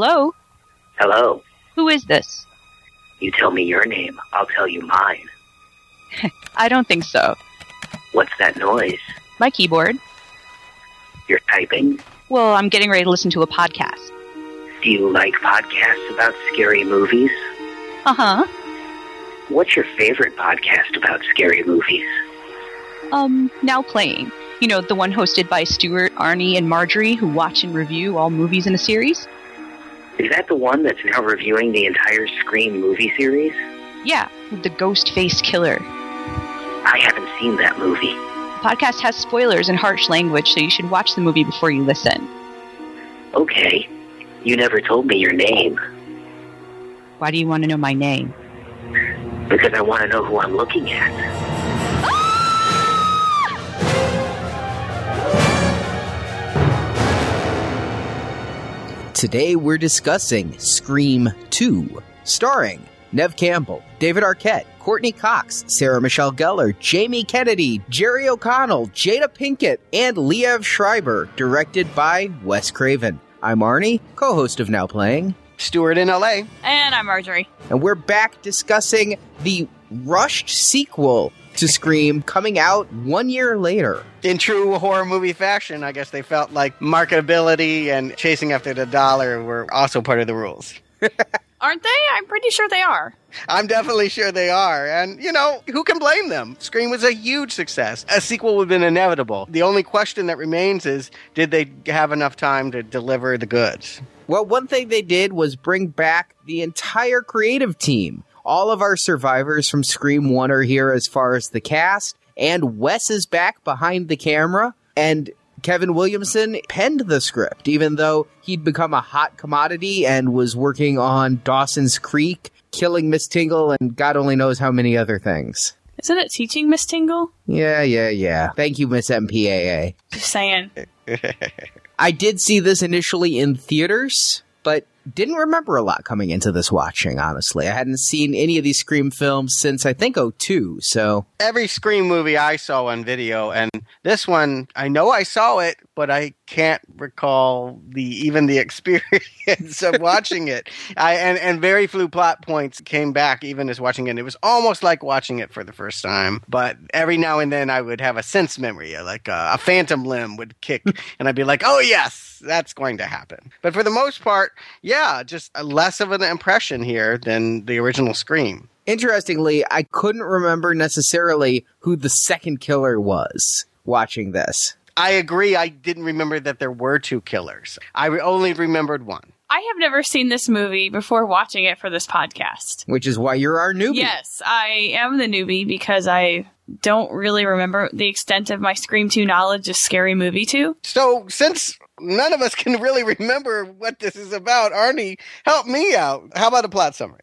Hello? Hello. Who is this? You tell me your name, I'll tell you mine. I don't think so. What's that noise? My keyboard. You're typing? Well, I'm getting ready to listen to a podcast. Do you like podcasts about scary movies? Uh huh. What's your favorite podcast about scary movies? Um, now playing. You know, the one hosted by Stuart, Arnie, and Marjorie who watch and review all movies in a series? Is that the one that's now reviewing the entire Scream movie series? Yeah, the ghost faced killer. I haven't seen that movie. The podcast has spoilers and harsh language, so you should watch the movie before you listen. Okay. You never told me your name. Why do you want to know my name? Because I want to know who I'm looking at. Today we're discussing Scream 2, starring Nev Campbell, David Arquette, Courteney Cox, Sarah Michelle Gellar, Jamie Kennedy, Jerry O'Connell, Jada Pinkett, and Liev Schreiber, directed by Wes Craven. I'm Arnie, co-host of Now Playing, Stuart in LA. And I'm Marjorie. and we're back discussing the rushed sequel to Scream coming out one year later. In true horror movie fashion, I guess they felt like marketability and chasing after the dollar were also part of the rules. Aren't they? I'm pretty sure they are. I'm definitely sure they are. And, you know, who can blame them? Scream was a huge success. A sequel would have been inevitable. The only question that remains is did they have enough time to deliver the goods? Well, one thing they did was bring back the entire creative team. All of our survivors from Scream 1 are here as far as the cast, and Wes is back behind the camera, and Kevin Williamson penned the script, even though he'd become a hot commodity and was working on Dawson's Creek, killing Miss Tingle, and God only knows how many other things. Isn't it teaching Miss Tingle? Yeah, yeah, yeah. Thank you, Miss MPAA. Just saying. I did see this initially in theaters, but didn't remember a lot coming into this watching, honestly. I hadn't seen any of these Scream films since I think 02, so Every Scream movie I saw on video, and this one, I know I saw it, but I can't recall the even the experience of watching it. I and, and very few plot points came back even as watching it. It was almost like watching it for the first time. But every now and then I would have a sense memory, like a, a phantom limb would kick, and I'd be like, "Oh yes, that's going to happen." But for the most part, yeah, just less of an impression here than the original Scream. interestingly, I couldn't remember necessarily who the second killer was watching this. I agree. I didn't remember that there were two killers. I re- only remembered one. I have never seen this movie before watching it for this podcast. Which is why you're our newbie. Yes, I am the newbie because I don't really remember the extent of my Scream 2 knowledge of Scary Movie 2. So, since none of us can really remember what this is about, Arnie, help me out. How about a plot summary?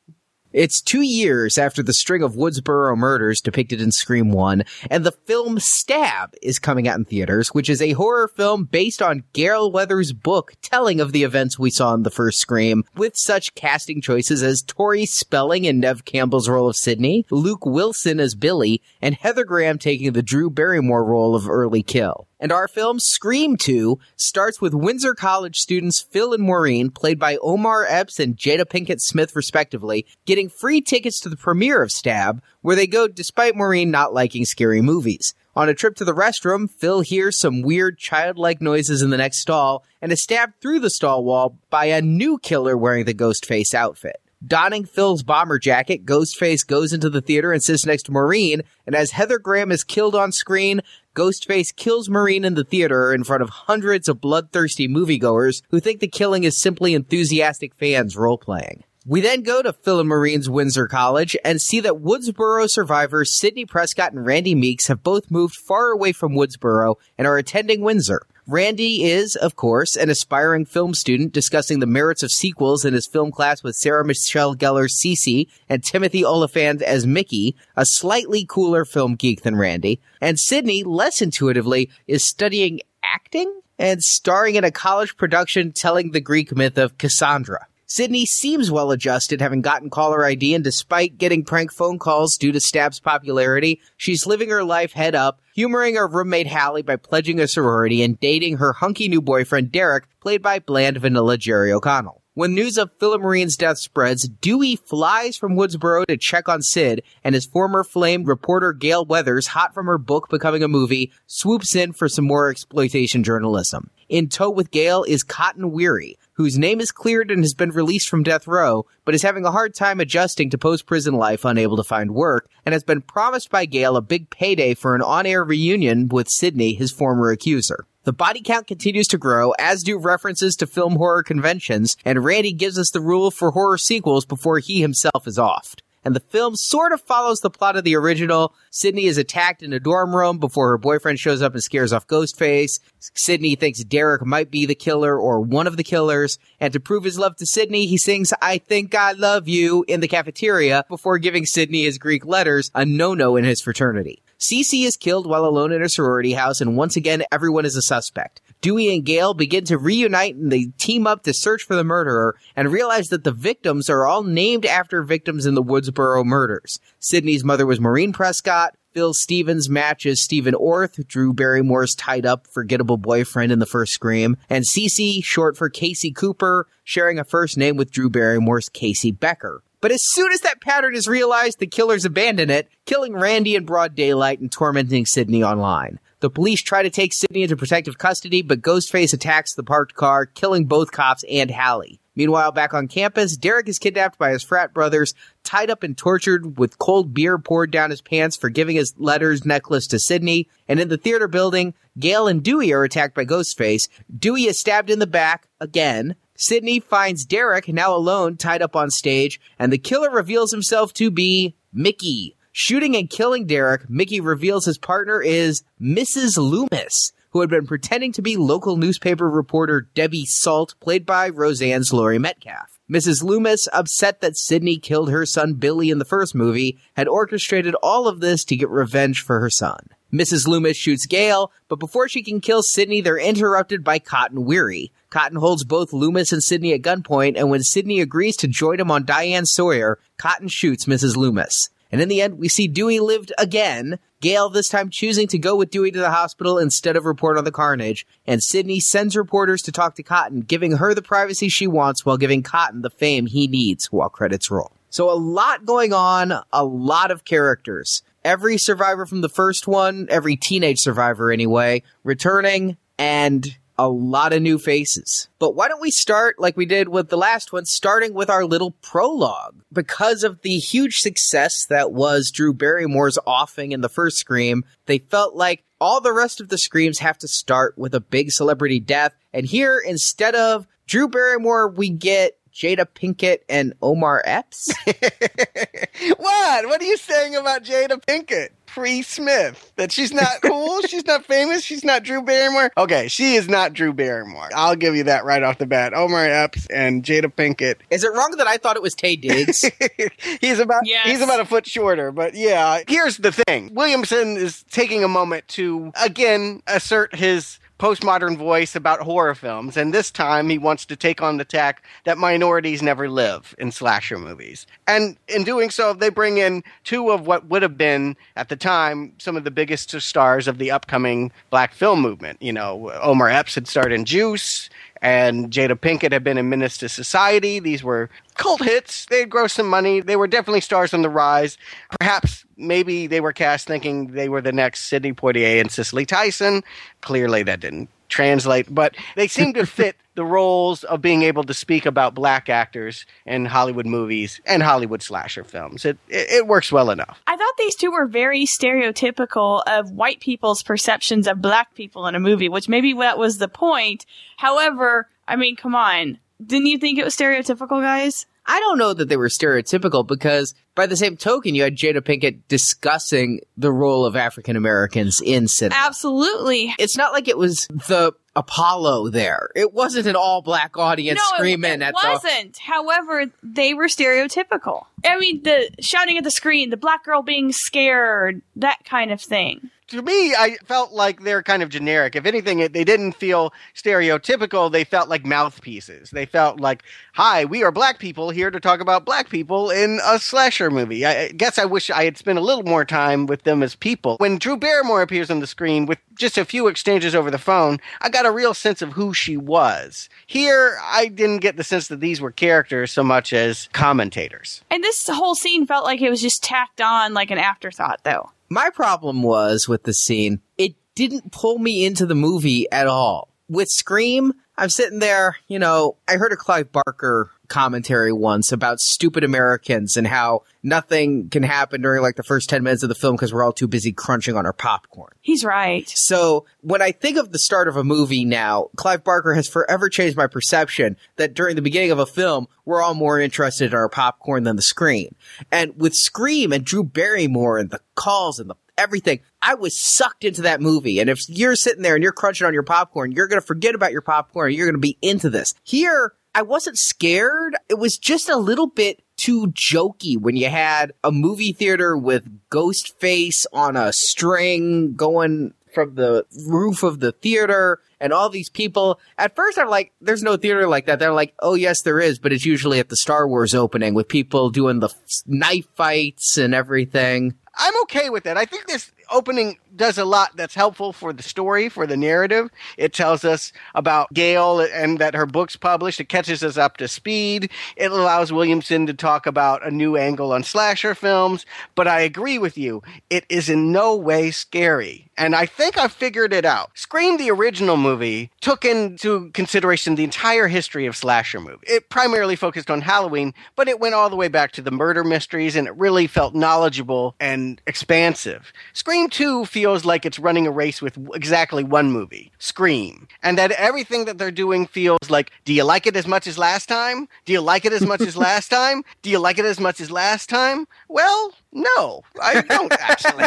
It's two years after the string of Woodsboro murders depicted in Scream 1, and the film Stab is coming out in theaters, which is a horror film based on Gale Weathers' book telling of the events we saw in the first Scream, with such casting choices as Tori Spelling in Nev Campbell's role of Sidney, Luke Wilson as Billy, and Heather Graham taking the Drew Barrymore role of Early Kill. And our film Scream 2 starts with Windsor College students Phil and Maureen, played by Omar Epps and Jada Pinkett Smith respectively, getting free tickets to the premiere of Stab, where they go despite Maureen not liking scary movies. On a trip to the restroom, Phil hears some weird childlike noises in the next stall and is stabbed through the stall wall by a new killer wearing the ghost face outfit. Donning Phil's bomber jacket, Ghostface goes into the theater and sits next to Maureen, and as Heather Graham is killed on screen, Ghostface kills Maureen in the theater in front of hundreds of bloodthirsty moviegoers who think the killing is simply enthusiastic fans role-playing. We then go to Phil Maureen's Windsor College and see that Woodsboro survivors Sidney Prescott and Randy Meeks have both moved far away from Woodsboro and are attending Windsor. Randy is, of course, an aspiring film student discussing the merits of sequels in his film class with Sarah Michelle Gellar Cece and Timothy Olyphant as Mickey, a slightly cooler film geek than Randy. And Sidney, less intuitively, is studying acting and starring in a college production telling the Greek myth of Cassandra. Sidney seems well adjusted, having gotten caller ID, and despite getting prank phone calls due to Stab's popularity, she's living her life head up, humoring her roommate Hallie by pledging a sorority and dating her hunky new boyfriend Derek, played by bland vanilla Jerry O'Connell. When news of Philomarine's death spreads, Dewey flies from Woodsboro to check on Sid, and his former flame reporter Gale Weathers, hot from her book becoming a movie, swoops in for some more exploitation journalism. In tow with Gale is Cotton Weary, whose name is cleared and has been released from death row, but is having a hard time adjusting to post prison life, unable to find work, and has been promised by Gale a big payday for an on air reunion with Sidney, his former accuser. The body count continues to grow, as do references to film horror conventions, and Randy gives us the rule for horror sequels before he himself is offed and the film sort of follows the plot of the original. Sidney is attacked in a dorm room before her boyfriend shows up and scares off Ghostface. Sidney thinks Derek might be the killer or one of the killers, and to prove his love to Sidney, he sings I Think I Love You in the cafeteria before giving Sidney his Greek letters, a no-no in his fraternity. Cece is killed while alone in a sorority house, and once again, everyone is a suspect. Dewey and Gale begin to reunite and they team up to search for the murderer and realize that the victims are all named after victims in the Woodsboro murders. Sidney's mother was Maureen Prescott. Phil Stevens matches Stephen Orth, Drew Barrymore's tied up, forgettable boyfriend in the first Scream, and Cece, short for Casey Cooper, sharing a first name with Drew Barrymore's Casey Becker. But as soon as that pattern is realized, the killers abandon it, killing Randy in broad daylight and tormenting Sidney online. The police try to take Sidney into protective custody, but Ghostface attacks the parked car, killing both cops and Hallie. Meanwhile, back on campus, Derek is kidnapped by his frat brothers, tied up and tortured with cold beer poured down his pants for giving his letters necklace to Sidney. And in the theater building, Gale and Dewey are attacked by Ghostface. Dewey is stabbed in the back again. Sidney finds Derek now alone, tied up on stage, and the killer reveals himself to be Mickey. Shooting and killing Derek, Mickey reveals his partner is Mrs. Loomis, who had been pretending to be local newspaper reporter Debbie Salt, played by Roseanne's Laurie Metcalf. Mrs. Loomis, upset that Sidney killed her son Billy in the first movie, had orchestrated all of this to get revenge for her son. Mrs. Loomis shoots Gale, but before she can kill Sidney, they're interrupted by Cotton Weary. Cotton holds both Loomis and Sidney at gunpoint, and when Sidney agrees to join him on Diane Sawyer, Cotton shoots Mrs. Loomis. And in the end, we see Dewey lived again, Gale this time choosing to go with Dewey to the hospital instead of report on the carnage, and Sidney sends reporters to talk to Cotton, giving her the privacy she wants while giving Cotton the fame he needs while credits roll. So a lot going on, a lot of characters. Every survivor from the first one, every teenage survivor anyway, returning, and a lot of new faces. But why don't we start like we did with the last one, starting with our little prologue? Because of the huge success that was Drew Barrymore's offing in the first Scream, they felt like all the rest of the Screams have to start with a big celebrity death. And here, instead of Drew Barrymore, we get Jada Pinkett and Omar Epps. what? What are you saying about Jada Pinkett? Pre Smith. That she's not cool? she's not famous? She's not Drew Barrymore? Okay, she is not Drew Barrymore. I'll give you that right off the bat. Omar Epps and Jada Pinkett. Is it wrong that I thought it was Taye Diggs? he's about Yes. he's about a foot shorter, but yeah. Here's the thing. Williamson is taking a moment to again assert his postmodern voice about horror films, and this time he wants to take on the tack that minorities never live in slasher movies. And in doing so, they bring in two of what would have been, at the time, some of the biggest stars of the upcoming black film movement. You know, Omar Epps had starred in Juice, and Jada Pinkett had been in Menace to Society. These were cult hits. They'd gross some money. They were definitely stars on the rise. Perhaps maybe they were cast thinking they were the next Sidney Poitier and Cicely Tyson. Clearly that didn't translate, but they seemed to fit the roles of being able to speak about black actors in Hollywood movies and Hollywood slasher films. It, it, it works well enough. I thought these two were very stereotypical of white people's perceptions of black people in a movie, which maybe that was the point. However, I mean, come on. Didn't you think it was stereotypical, guys? I don't know that they were stereotypical because by the same token, you had Jada Pinkett discussing the role of African Americans in cinema. Absolutely. it's not like it was the Apollo there. It wasn't an all black audience no, screaming it, it at the. It wasn't. However, they were stereotypical. I mean, the shouting at the screen, the black girl being scared, that kind of thing. To me, I felt like they're kind of generic. If anything, they didn't feel stereotypical. They felt like mouthpieces. They felt like, "Hi, we are black people here to talk about black people in a slasher movie." I guess I wish I had spent a little more time with them as people. When Drew Barrymore appears on the screen with just a few exchanges over the phone, I got a real sense of who she was. Here, I didn't get the sense that these were characters so much as commentators. And this whole scene felt like it was just tacked on like an afterthought, though. My problem was with the scene, it didn't pull me into the movie at all. With Scream, I'm sitting there, you know, I heard a Clive Barker commentary once about stupid Americans and how nothing can happen during like the first 10 minutes of the film because we're all too busy crunching on our popcorn. He's right. So when I think of the start of a movie now, Clive Barker has forever changed my perception that during the beginning of a film, we're all more interested in our popcorn than the screen. And with Scream and Drew Barrymore and the calls and the everything, I was sucked into that movie. And if you're sitting there and you're crunching on your popcorn, you're going to forget about your popcorn. You're going to be into this. Here, I wasn't scared. It was just a little bit too jokey when you had a movie theater with Ghostface on a string going from the roof of the theater and all these people. At first, I'm like, there's no theater like that. They're like, oh, yes, there is, but it's usually at the Star Wars opening with people doing the knife fights and everything. I'm okay with that. I think this opening does a lot that's helpful for the story, for the narrative. It tells us about Gale and that her book's published. It catches us up to speed. It allows Williamson to talk about a new angle on slasher films. But I agree with you. It is in no way scary. And I think I figured it out. Scream, the original movie, took into consideration the entire history of slasher movies. It primarily focused on Halloween, but it went all the way back to the murder mysteries and it really felt knowledgeable and expansive. Scream 2 feels like it's running a race with exactly one movie, Scream. And that everything that they're doing feels like, do you like it as much as last time? Do you like it as much as last time? Do you like it as much as last time? Well, no, I don't actually.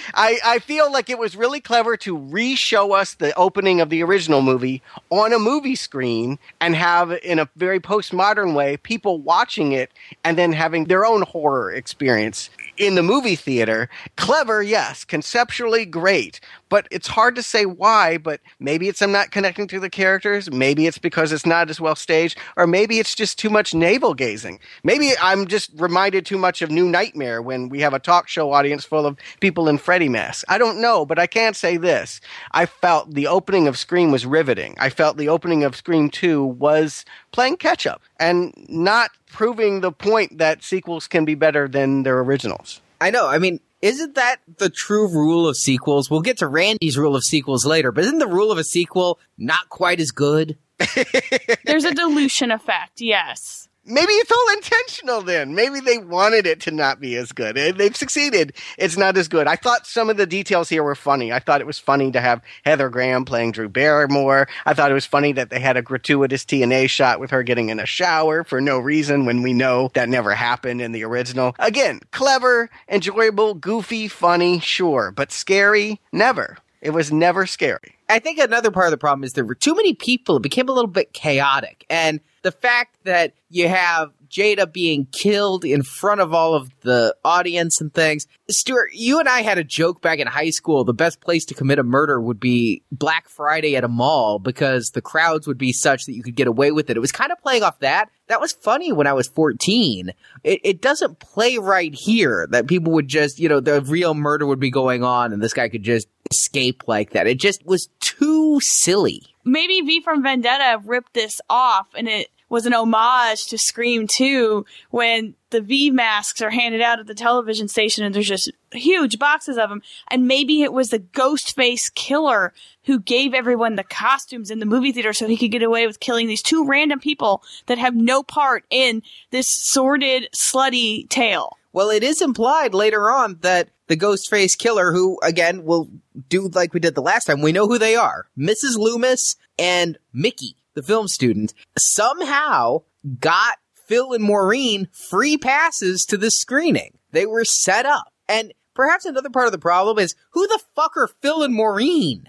I, I feel like it was really clever to re-show us the opening of the original movie on a movie screen and have, in a very postmodern way, people watching it and then having their own horror experience in the movie theater. Clever, yes. Conceptually, great. But it's hard to say why, but maybe it's I'm not connecting to the characters. Maybe it's because it's not as well staged. Or maybe it's just too much navel gazing. Maybe I'm just reminded too much of New Nightmare when we have a talk show audience full of people in Freddy masks. I don't know, but I can not say this. I felt the opening of Scream was riveting. I felt the opening of Scream 2 was playing catch up and not proving the point that sequels can be better than their originals. I know. I mean, isn't that the true rule of sequels? We'll get to Randy's rule of sequels later, but isn't the rule of a sequel not quite as good? There's a dilution effect, yes. Maybe it's all intentional then. Maybe they wanted it to not be as good. They've succeeded. It's not as good. I thought some of the details here were funny. I thought it was funny to have Heather Graham playing Drew Barrymore. I thought it was funny that they had a gratuitous TNA shot with her getting in a shower for no reason when we know that never happened in the original. Again, clever, enjoyable, goofy, funny, sure, but scary, never. It was never scary. I think another part of the problem is there were too many people. It became a little bit chaotic. And the fact that you have Jada being killed in front of all of the audience and things. Stuart, you and I had a joke back in high school. The best place to commit a murder would be Black Friday at a mall because the crowds would be such that you could get away with it. It was kind of playing off that. That was funny when I was 14. It, it doesn't play right here that people would just, you know, the real murder would be going on and this guy could just escape like that. It just was too silly. Maybe V from Vendetta ripped this off and it was an homage to Scream 2 when the V masks are handed out at the television station and there's just huge boxes of them. And maybe it was the Ghostface killer who gave everyone the costumes in the movie theater so he could get away with killing these two random people that have no part in this sordid, slutty tale. Well, it is implied later on that the Ghostface killer, who again will do like we did the last time, we know who they are Mrs. Loomis and Mickey the film student, somehow got Phil and Maureen free passes to this screening. They were set up. And perhaps another part of the problem is who the fuck are Phil and Maureen?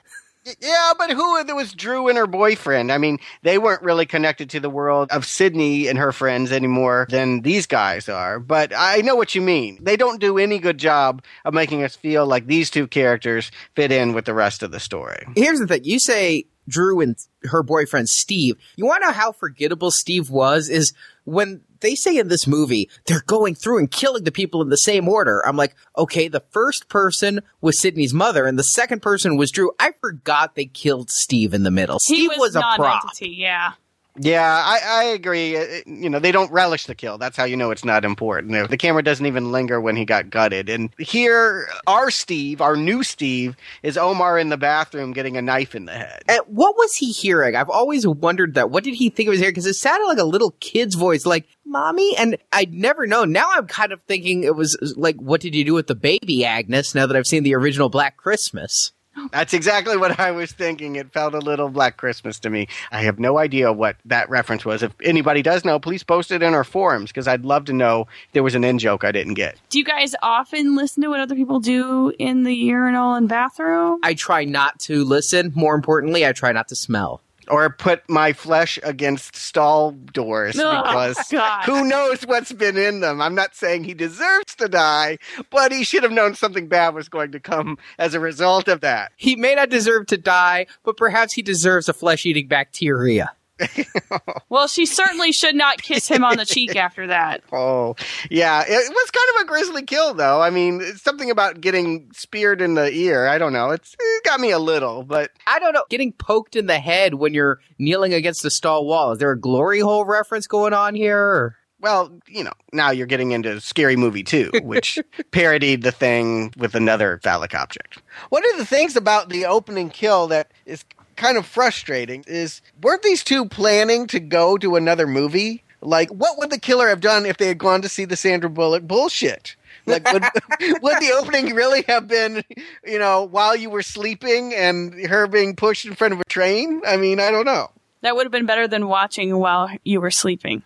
Yeah, but who there was Drew and her boyfriend? I mean, they weren't really connected to the world of Sidney and her friends anymore than these guys are. But I know what you mean. They don't do any good job of making us feel like these two characters fit in with the rest of the story. Here's the thing. You say Drew and her boyfriend Steve. You want to know how forgettable Steve was? Is when they say in this movie they're going through and killing the people in the same order. I'm like, okay, the first person was Sidney's mother, and the second person was Drew. I forgot they killed Steve in the middle. He Steve was, a prop. non-entity, Yeah. Yeah, I, I agree. Uh, You know, they don't relish the kill. That's how you know it's not important. The camera doesn't even linger when he got gutted. And here, our Steve, our new Steve, is Omar in the bathroom getting a knife in the head. And what was he hearing? I've always wondered that. What did he think he was hearing? Because it sounded like a little kid's voice, like "mommy," and I'd never known. Now I'm kind of thinking it was like, "What did you do with the baby, Agnes?" Now that I've seen the original Black Christmas. That's exactly what I was thinking. It felt a little Black Christmas to me. I have no idea what that reference was. If anybody does know, please post it in our forums because I'd love to know if there was an in joke I didn't get. Do you guys often listen to what other people do in the urinal and bathroom? I try not to listen. More importantly, I try not to smell. Or put my flesh against stall doors Oh, because God. who knows what's been in them. I'm not saying he deserves to die, but he should have known something bad was going to come as a result of that. He may not deserve to die, but perhaps he deserves a flesh-eating bacteria. Well, she certainly should not kiss him on the cheek after that. Oh, yeah. It was kind of a grisly kill, though. I mean, it's something about getting speared in the ear. I don't know. It's, it got me a little, but I don't know. Getting poked in the head when you're kneeling against a stall wall. Is there a glory hole reference going on here? Or? well, you know, now you're getting into Scary Movie 2, which parodied the thing with another phallic object. One of the things about the opening kill that is kind of frustrating is weren't these two planning to go to another movie? Like, what would the killer have done if they had gone to see the Sandra Bullock bullshit? Like, would, would the opening really have been, you know, while you were sleeping and her being pushed in front of a train? I mean, I don't know. That would have been better than watching while you were sleeping.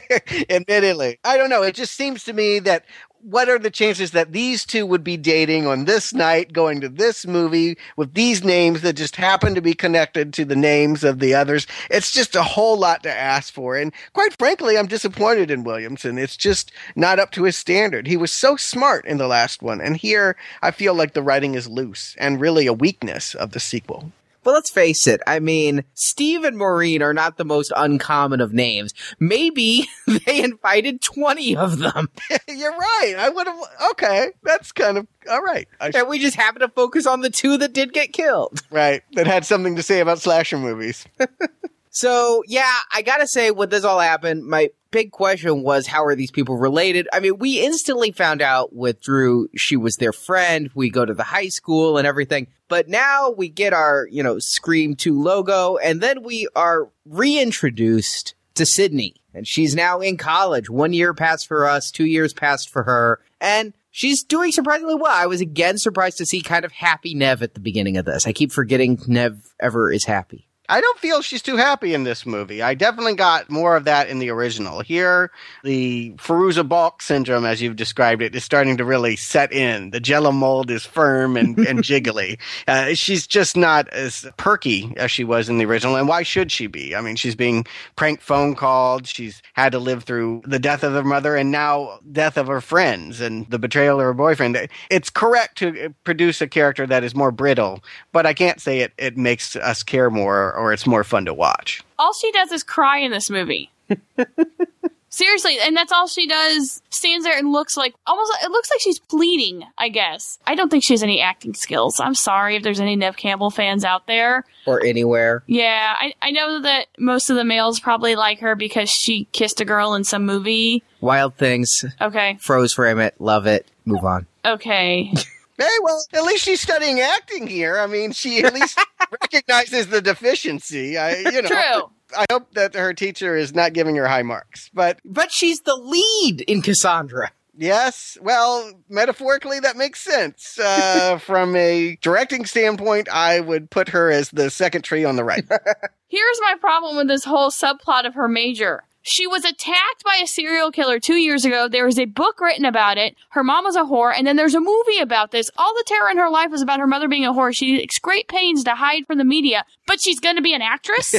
Admittedly, I don't know. It just seems to me that what are the chances that these two would be dating on this night, going to this movie with these names that just happen to be connected to the names of the others? It's just a whole lot to ask for. And quite frankly, I'm disappointed in Williamson. It's just not up to his standard. He was so smart in the last one. And here, I feel like the writing is loose and really a weakness of the sequel. But let's face it. I mean, Steve and Maureen are not the most uncommon of names. Maybe they invited 20 of them. You're right. I would have. Okay. That's kind of all right. I And we just happen to focus on the two that did get killed. Right. That had something to say about slasher movies. So, yeah, I gotta say, when this all happened, my big question was, how are these people related? I mean, we instantly found out with Drew, she was their friend. We go to the high school and everything. But now we get our, you know, Scream 2 logo, and then we are reintroduced to Sidney. And she's now in college. One year passed for us, two years passed for her. And she's doing surprisingly well. I was again surprised to see kind of happy Nev at the beginning of this. I keep forgetting Nev ever is happy. I don't feel she's too happy in this movie. I definitely got more of that in the original. Here, the Fairuza Balk syndrome, as you've described it, is starting to really set in. The jello mold is firm and, and jiggly. Uh, she's just not as perky as she was in the original. And why should she be? I mean, she's being prank phone called. She's had to live through the death of her mother and now death of her friends and the betrayal of her boyfriend. It's correct to produce a character that is more brittle, but I can't say it, it makes us care more or it's more fun to watch. All she does is cry in this movie. Seriously, and that's all she does. Stands there and looks like almost. It looks like she's pleading. I guess. I don't think she has any acting skills. I'm sorry if there's any Nev Campbell fans out there. Or anywhere. Yeah, I, I know that most of the males probably like her because she kissed a girl in some movie. Wild Things, Okay, Froze frame it, love it, move on. okay. Hey, well, at least she's studying acting here. I mean, she at least recognizes the deficiency. I, you know, True. I hope that her teacher is not giving her high marks. But But she's the lead in Cassandra. yes, well, metaphorically, that makes sense. Uh, from a directing standpoint, I would put her as the second tree on the right. Here's my problem with this whole subplot of her major. She was attacked by a serial killer two years ago. There was a book written about it. Her mom was a whore, and then there's a movie about this. All the terror in her life was about her mother being a whore. She takes great pains to hide from the media, but she's going to be an actress?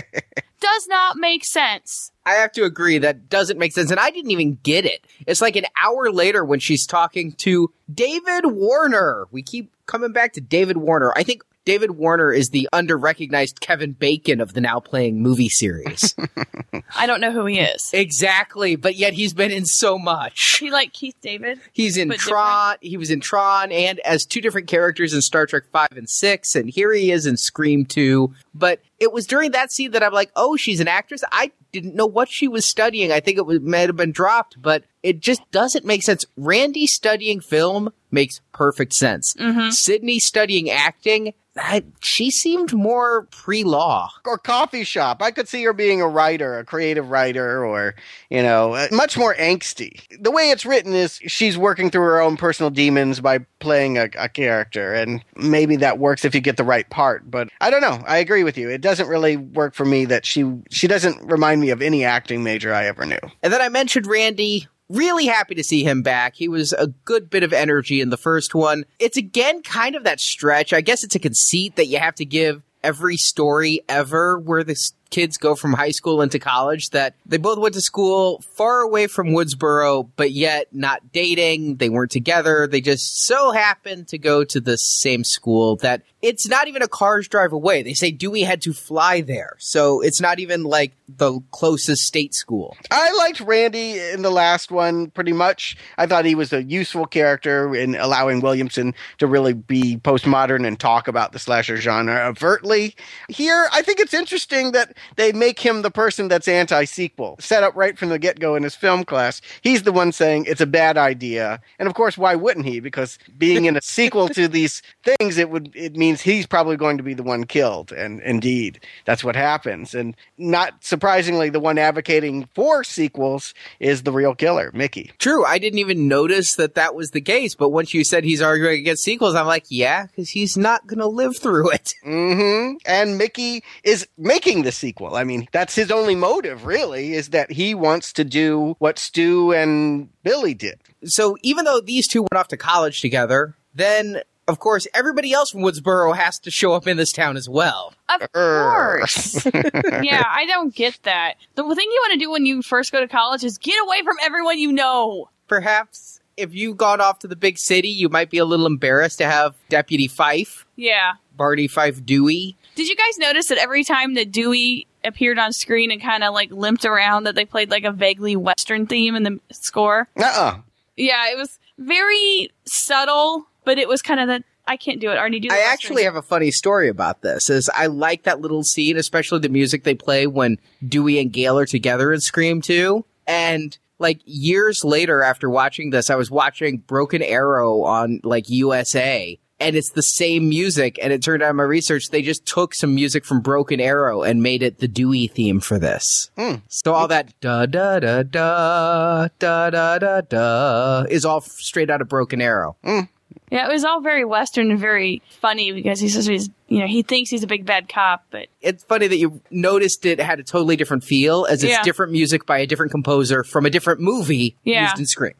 Does not make sense. I have to agree that doesn't make sense, and I didn't even get it. It's like an hour later when she's talking to David Warner. We keep coming back to David Warner. I think David Warner is the under-recognized Kevin Bacon of the now playing movie series. I don't know who he is. exactly, but yet he's been in so much. He like Keith David. He's in But Tron. He was in Tron and as two different characters in Star Trek 5 and 6 and here he is in Scream 2. But it was during that scene that I'm like, "Oh, she's an actress." I didn't know what she was studying. I think it was, might have been dropped, but it just doesn't make sense. Randy studying film makes perfect sense. Mm-hmm. Sidney studying acting, that, she seemed more pre-law. or coffee shop. I could see her being a writer, a creative writer, or, you know, uh, much more angsty. The way it's written is she's working through her own personal demons by playing a, a character, and maybe that works if you get the right part. But I don't know. I agree with you. It doesn't really work for me that she she doesn't remind me of any acting major I ever knew. And then I mentioned Randy. Really happy to see him back. He was a good bit of energy in the first one. It's again kind of that stretch. I guess it's a conceit that you have to give every story ever where the s- kids go from high school into college that they both went to school far away from Woodsboro, but yet not dating. They weren't together. They just so happened to go to the same school that it's not even a car's drive away. They say Dewey had to fly there. So it's not even like the closest state school. I liked Randy in the last one pretty much. I thought he was a useful character in allowing Williamson to really be postmodern and talk about the slasher genre overtly. Here, I think it's interesting that they make him the person that's anti sequel, set up right from the get go in his film class. He's the one saying it's a bad idea. And of course, why wouldn't he? Because being in a sequel to these things, it would it means he's probably going to be the one killed. And indeed, that's what happens. And not surprisingly, the one advocating for sequels is the real killer, Mickey. True. I didn't even notice that that was the case. But once you said he's arguing against sequels, I'm like, yeah, because he's not going to live through it. Mm-hmm. And Mickey is making the sequel. I mean, that's his only motive, really, is that he wants to do what Stu and Billy did. So even though these two went off to college together, then of course everybody else from Woodsboro has to show up in this town as well. Of course. yeah, I don't get that. The thing you want to do when you first go to college is get away from everyone you know. Perhaps if you gone off to the big city, you might be a little embarrassed to have Deputy Fife, Yeah. Barney Fife Dewey. Did you guys notice that every time that Dewey appeared on screen and kind of like limped around, that they played like a vaguely Western theme in the score? Uh-uh. Yeah, it was very subtle, but it was kind of that. I can't do it. Arnie, do the I Western actually have a funny story about this. Is I like that little scene, especially the music they play when Dewey and Gale are together in Scream 2. And like years later after watching this, I was watching Broken Arrow on like USA. And it's the same music, and it turned out in my research they just took some music from Broken Arrow and made it the Dewey theme for this. Hmm. So all that da da da da da da da da is all straight out of Broken Arrow. Yeah, it was all very Western and very funny because he's supposed to be, you know, he thinks he's a big bad cop, but it's funny that you noticed it had a totally different feel as it's Yeah. different music by a different composer from a different movie Yeah. used in Scream.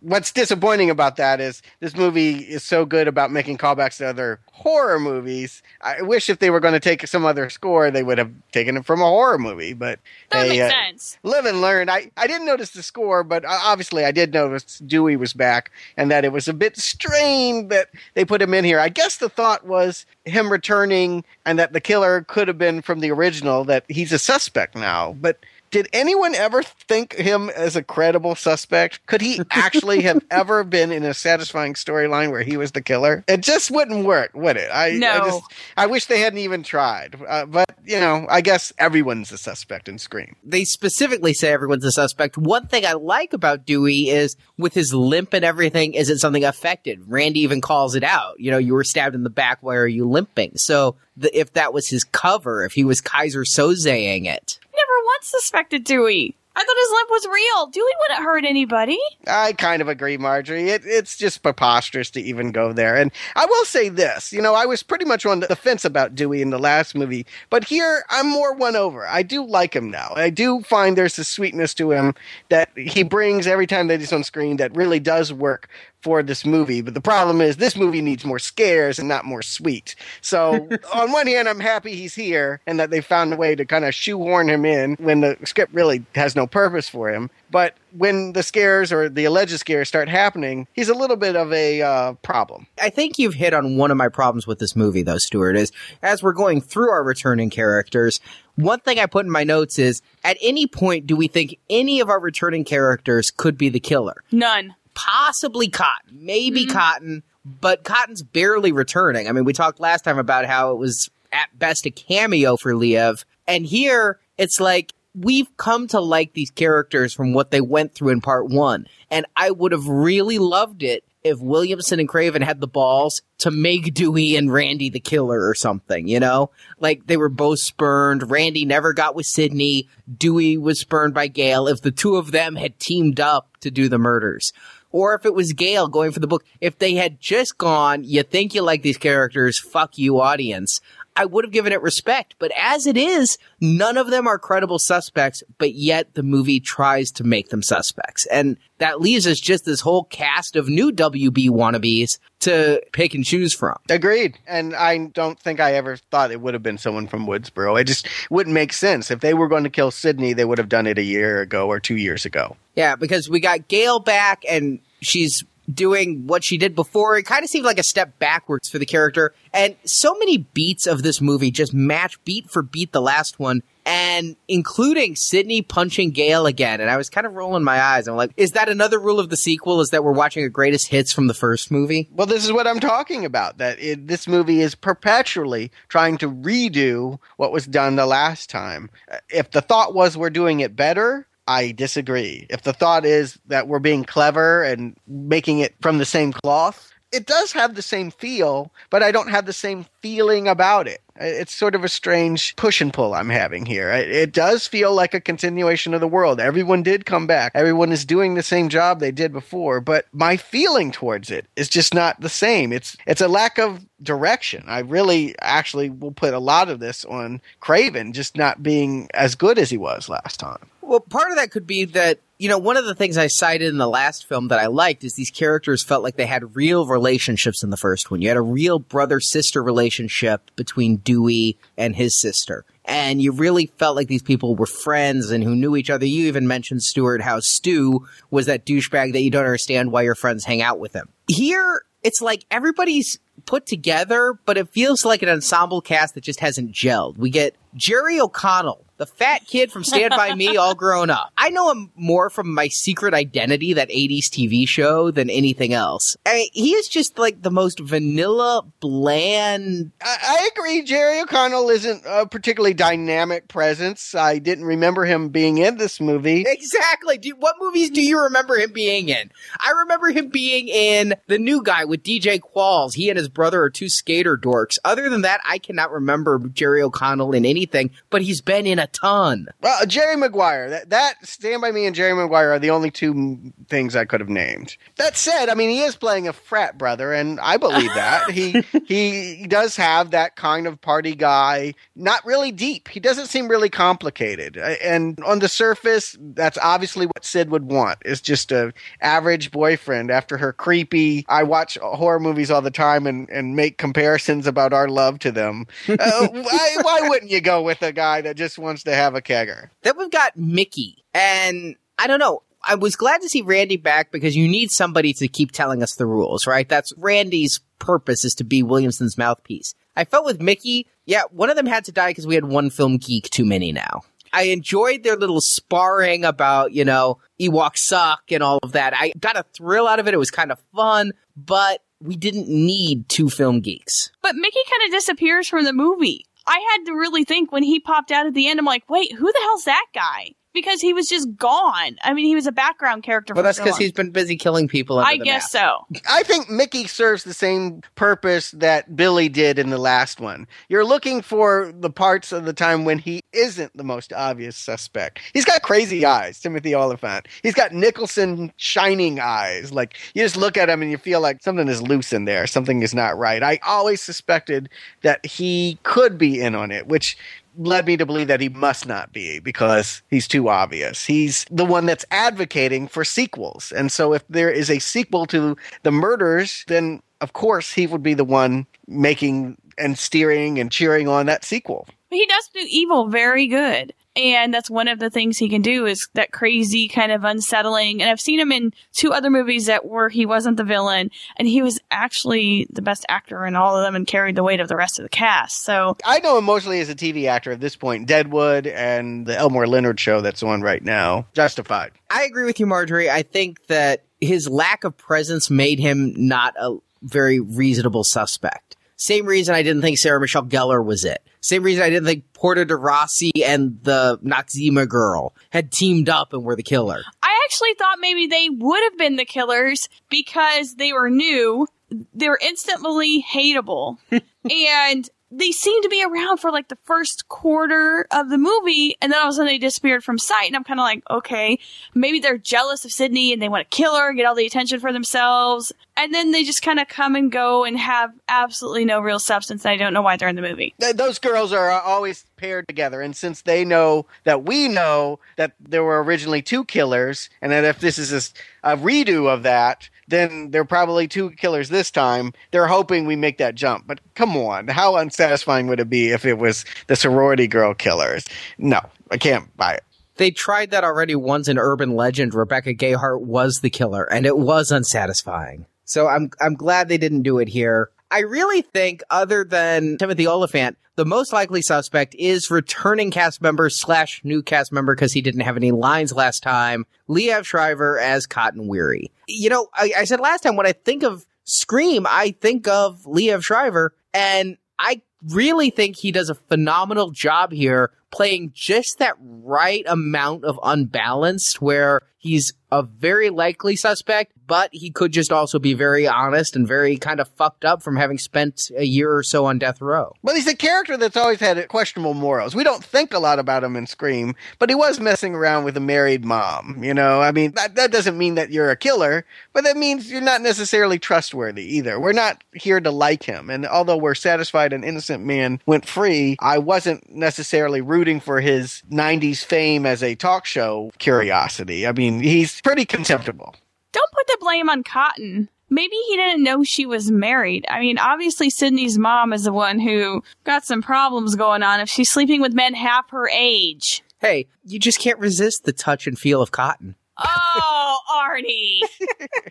What's disappointing about that is this movie is so good about making callbacks to other horror movies. I wish if they were going to take some other score, they would have taken it from a horror movie. But that hey, make uh, sense. live and learn. I, I didn't notice the score, but uh, obviously I did notice Dewey was back and that it was a bit strained that they put him in here. I guess the thought was him returning and that the killer could have been from the original, that he's a suspect now. But did anyone ever think him as a credible suspect? Could he actually have ever been in a satisfying storyline where he was the killer? It just wouldn't work, would it? I, I No. just I wish they hadn't even tried. Uh, but you know, I guess everyone's a suspect in Scream. They specifically say everyone's a suspect. One thing I like about Dewey is with his limp and everything, is it something affected? Randy even calls it out. You know, you were stabbed in the back. Why are you limping? So the, if that was his cover, if he was Keyser Sozeing it, Never once suspected Dewey. I thought his limp was real. Dewey wouldn't hurt anybody. I kind of agree, Marjorie. It, it's just preposterous to even go there. And I will say this, you know, I was pretty much on the fence about Dewey in the last movie, but here I'm more won over. I do like him now. I do find there's a sweetness to him that he brings every time that he's on screen that really does work for this movie. But the problem is this movie needs more scares and not more sweet. So on one hand, I'm happy he's here and that they found a way to kind of shoehorn him in when the script really has no purpose for him. But when the scares or the alleged scares start happening, he's a little bit of a uh, problem. I think you've hit on one of my problems with this movie, though, Stuart, is as we're going through our returning characters, one thing I put in my notes is at any point do we think any of our returning characters could be the killer? None. Possibly Cotton, maybe mm-hmm. Cotton, but Cotton's barely returning. I mean, we talked last time about how it was at best a cameo for Liev, and here it's like we've come to like these characters from what they went through in part one, and I would have really loved it if Williamson and Craven had the balls to make Dewey and Randy the killer or something, you know? Like they were both spurned. Randy never got with Sidney. Dewey was spurned by Gale. If the two of them had teamed up to do the murders. Or if it was Gale going for the book, if they had just gone, you think you like these characters, fuck you, audience. I would have given it respect. But as it is, none of them are credible suspects, but yet the movie tries to make them suspects. And that leaves us just this whole cast of new WB wannabes to pick and choose from. Agreed. And I don't think I ever thought it would have been someone from Woodsboro. It just wouldn't make sense. If they were going to kill Sidney, they would have done it a year ago or two years ago. Yeah, because we got Gale back and she's doing what she did before. It kind of seemed like a step backwards for the character. And so many beats of this movie just match beat for beat the last one. And including Sidney punching Gale again. And I was kind of rolling my eyes. I'm like, is that another rule of the sequel? Is that we're watching a greatest hits from the first movie? Well, this is what I'm talking about. That it, this movie is perpetually trying to redo what was done the last time. Uh, if the thought was we're doing it better, I disagree. If the thought is that we're being clever and making it from the same cloth, it does have the same feel, but I don't have the same feeling about it. It's sort of a strange push and pull I'm having here. It does feel like a continuation of the world. Everyone did come back. Everyone is doing the same job they did before, but my feeling towards it is just not the same. It's it's a lack of direction. I really actually will put a lot of this on Craven just not being as good as he was last time. Well, part of that could be that, you know, one of the things I cited in the last film that I liked is these characters felt like they had real relationships in the first one. You had a real brother sister relationship between Dewey and his sister. And you really felt like these people were friends and who knew each other. You even mentioned Stuart how Stu was that douchebag that you don't understand why your friends hang out with him. Here, it's like everybody's put together, but it feels like an ensemble cast that just hasn't gelled. We get Jerry O'Connell, the fat kid from Stand By Me, all grown up. I know him more from my secret identity, that 80s TV show, than anything else. I mean, he is just like the most vanilla, bland. I, I agree. Jerry O'Connell isn't a particularly dynamic presence. I didn't remember him being in this movie. Exactly. Do, what movies do you remember him being in? I remember him being in The New Guy with DJ Qualls. He and his brother are two skater dorks. Other than that, I cannot remember Jerry O'Connell in anything, but he's been in a ton. Well, Jerry Maguire. That, that Stand By Me and Jerry Maguire are the only two m- things I could have named. That said, I mean, he is playing a frat brother, and I believe that. he he does have that kind of party guy, not really deep. He doesn't seem really complicated. And on the surface, that's obviously what Sid would want. Is just a average boyfriend after her creepy. I watch horror movies all the time and, and make comparisons about our love to them. Uh, why, why wouldn't you go with a guy that just wants to have a kegger? Then we've got Mickey, and I don't know. I was glad to see Randy back because you need somebody to keep telling us the rules, right? That's Randy's purpose is to be Williamson's mouthpiece. I felt with Mickey, yeah, one of them had to die because we had one film geek too many now. I enjoyed their little sparring about, you know, Ewoks suck and all of that. I got a thrill out of it. It was kind of fun, but we didn't need two film geeks. But Mickey kind of disappears from the movie. I had to really think when he popped out at the end, I'm like, wait, who the hell's that guy? Because he was just gone. I mean, he was a background character. Well, for that's because long. he's been busy killing people. under I the guess map. so. I think Mickey serves the same purpose that Billy did in the last one. You're looking for the parts of the time when he isn't the most obvious suspect. He's got crazy eyes, Timothy Olyphant. He's got Nicholson shining eyes. Like you just look at him and you feel like something is loose in there. Something is not right. I always suspected that he could be in on it, which led me to believe that he must not be because he's too obvious. He's the one that's advocating for sequels. And so if there is a sequel to the murders, then of course he would be the one making and steering and cheering on that sequel. He does do evil very good. And that's one of the things he can do is that crazy kind of unsettling. And I've seen him in two other movies that were he wasn't the villain and he was actually the best actor in all of them and carried the weight of the rest of the cast. So I know him mostly as a TV actor at this point, Deadwood and the Elmore Leonard show that's on right now. Justified. I agree with you, Marjorie. I think that his lack of presence made him not a very reasonable suspect. Same reason I didn't think Sarah Michelle Gellar was it. Same reason I didn't think Portia de Rossi and the Noxzema girl had teamed up and were the killer. I actually thought maybe they would have been the killers because they were new. They were instantly hateable. and they seemed to be around for like the first quarter of the movie, and then all of a sudden they disappeared from sight. And I'm kind of like, okay, maybe they're jealous of Sidney and they want to kill her, and get all the attention for themselves. And then they just kind of come and go and have absolutely no real substance. And I don't know why they're in the movie. Th- those girls are always paired together and since they know that we know that there were originally two killers and that if this is a redo of that then there are probably two killers this time they're hoping we make that jump but come on how unsatisfying would it be if it was the sorority girl killers no i can't buy it They tried that already once in Urban Legend. Rebecca Gayheart was the killer, and it was unsatisfying. So I'm I'm glad they didn't do it here. I really think, other than Timothy Olyphant, the most likely suspect is returning cast member slash new cast member because he didn't have any lines last time. Liev Schreiber as Cotton Weary. You know, I, I said last time when I think of Scream, I think of Liev Schreiber, and I really think he does a phenomenal job here playing just that right amount of unbalanced where he's a very likely suspect, but he could just also be very honest and very kind of fucked up from having spent a year or so on death row. Well, he's a character that's always had questionable morals. We don't think a lot about him in Scream, but he was messing around with a married mom. You know, I mean, that, that doesn't mean that you're a killer, but that means you're not necessarily trustworthy either. We're not here to like him. And although we're satisfied an innocent man went free, I wasn't necessarily rooting for his 90s fame as a talk show curiosity. I mean, he's pretty contemptible. Don't put the blame on Cotton. Maybe he didn't know she was married. I mean, obviously, Sidney's mom is the one who got some problems going on if she's sleeping with men half her age. Hey, you just can't resist the touch and feel of cotton. Oh, Arnie.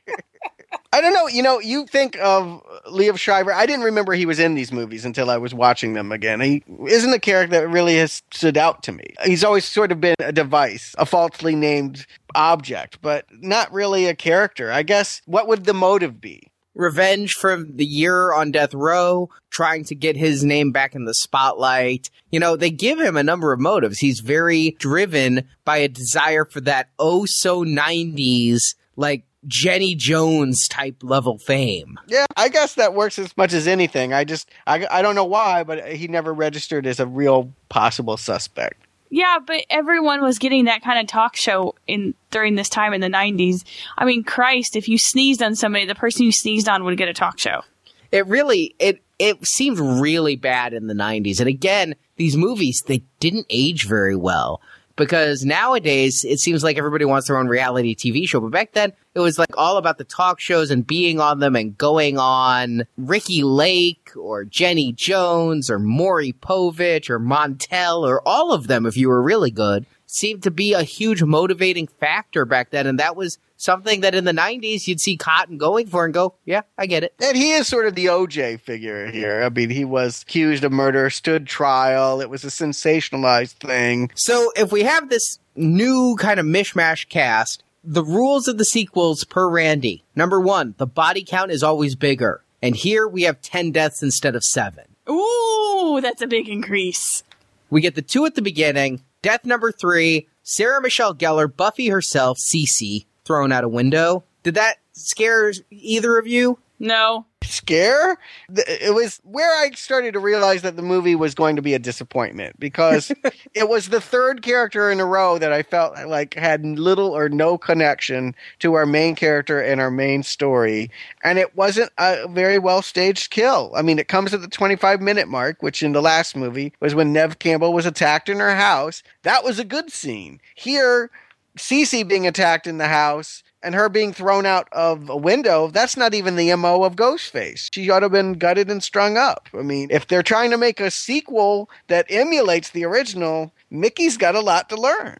I don't know. You know, you think of Liev Schreiber. I didn't remember he was in these movies until I was watching them again. He isn't a character that really has stood out to me. He's always sort of been a device, a falsely named object, but not really a character. I guess what would the motive be? Revenge for the year on death row, trying to get his name back in the spotlight. You know, they give him a number of motives. He's very driven by a desire for that oh so 90s, like Jenny Jones type level fame. Yeah, I guess that works as much as anything. I just, I, I don't know why, but he never registered as a real possible suspect. Yeah, but everyone was getting that kind of talk show in during this time in the 90s. I mean, Christ, if you sneezed on somebody, the person you sneezed on would get a talk show. It really it it seemed really bad in the 90s. And again, these movies they didn't age very well because nowadays it seems like everybody wants their own reality TV show, but back then it was like all about the talk shows and being on them and going on Ricki Lake or Jenny Jones or Maury Povich or Montel or all of them if you were really good seemed to be a huge motivating factor back then and that was something that in the 90s you'd see Cotton going for and go, yeah, I get it. And he is sort of the OJ figure here. I mean, he was accused of murder, stood trial. It was a sensationalized thing. So if we have this new kind of mishmash cast, the rules of the sequels per Randy. Number one, the body count is always bigger. And here we have 10 deaths instead of seven. Ooh, that's a big increase. We get the two at the beginning. Death number three, Sarah Michelle Gellar, Buffy herself, Cece, thrown out a window. Did that scare either of you? No. scare. It was where I started to realize that the movie was going to be a disappointment because it was the third character in a row that I felt like had little or no connection to our main character and our main story. And it wasn't a very well staged kill. I mean, it comes at the 25 minute mark, which in the last movie was when Neve Campbell was attacked in her house. That was a good scene. Here, Cece being attacked in the house and her being thrown out of a window, that's not even the MO of Ghostface. She ought to have been gutted and strung up. I mean, if they're trying to make a sequel that emulates the original, Mickey's got a lot to learn.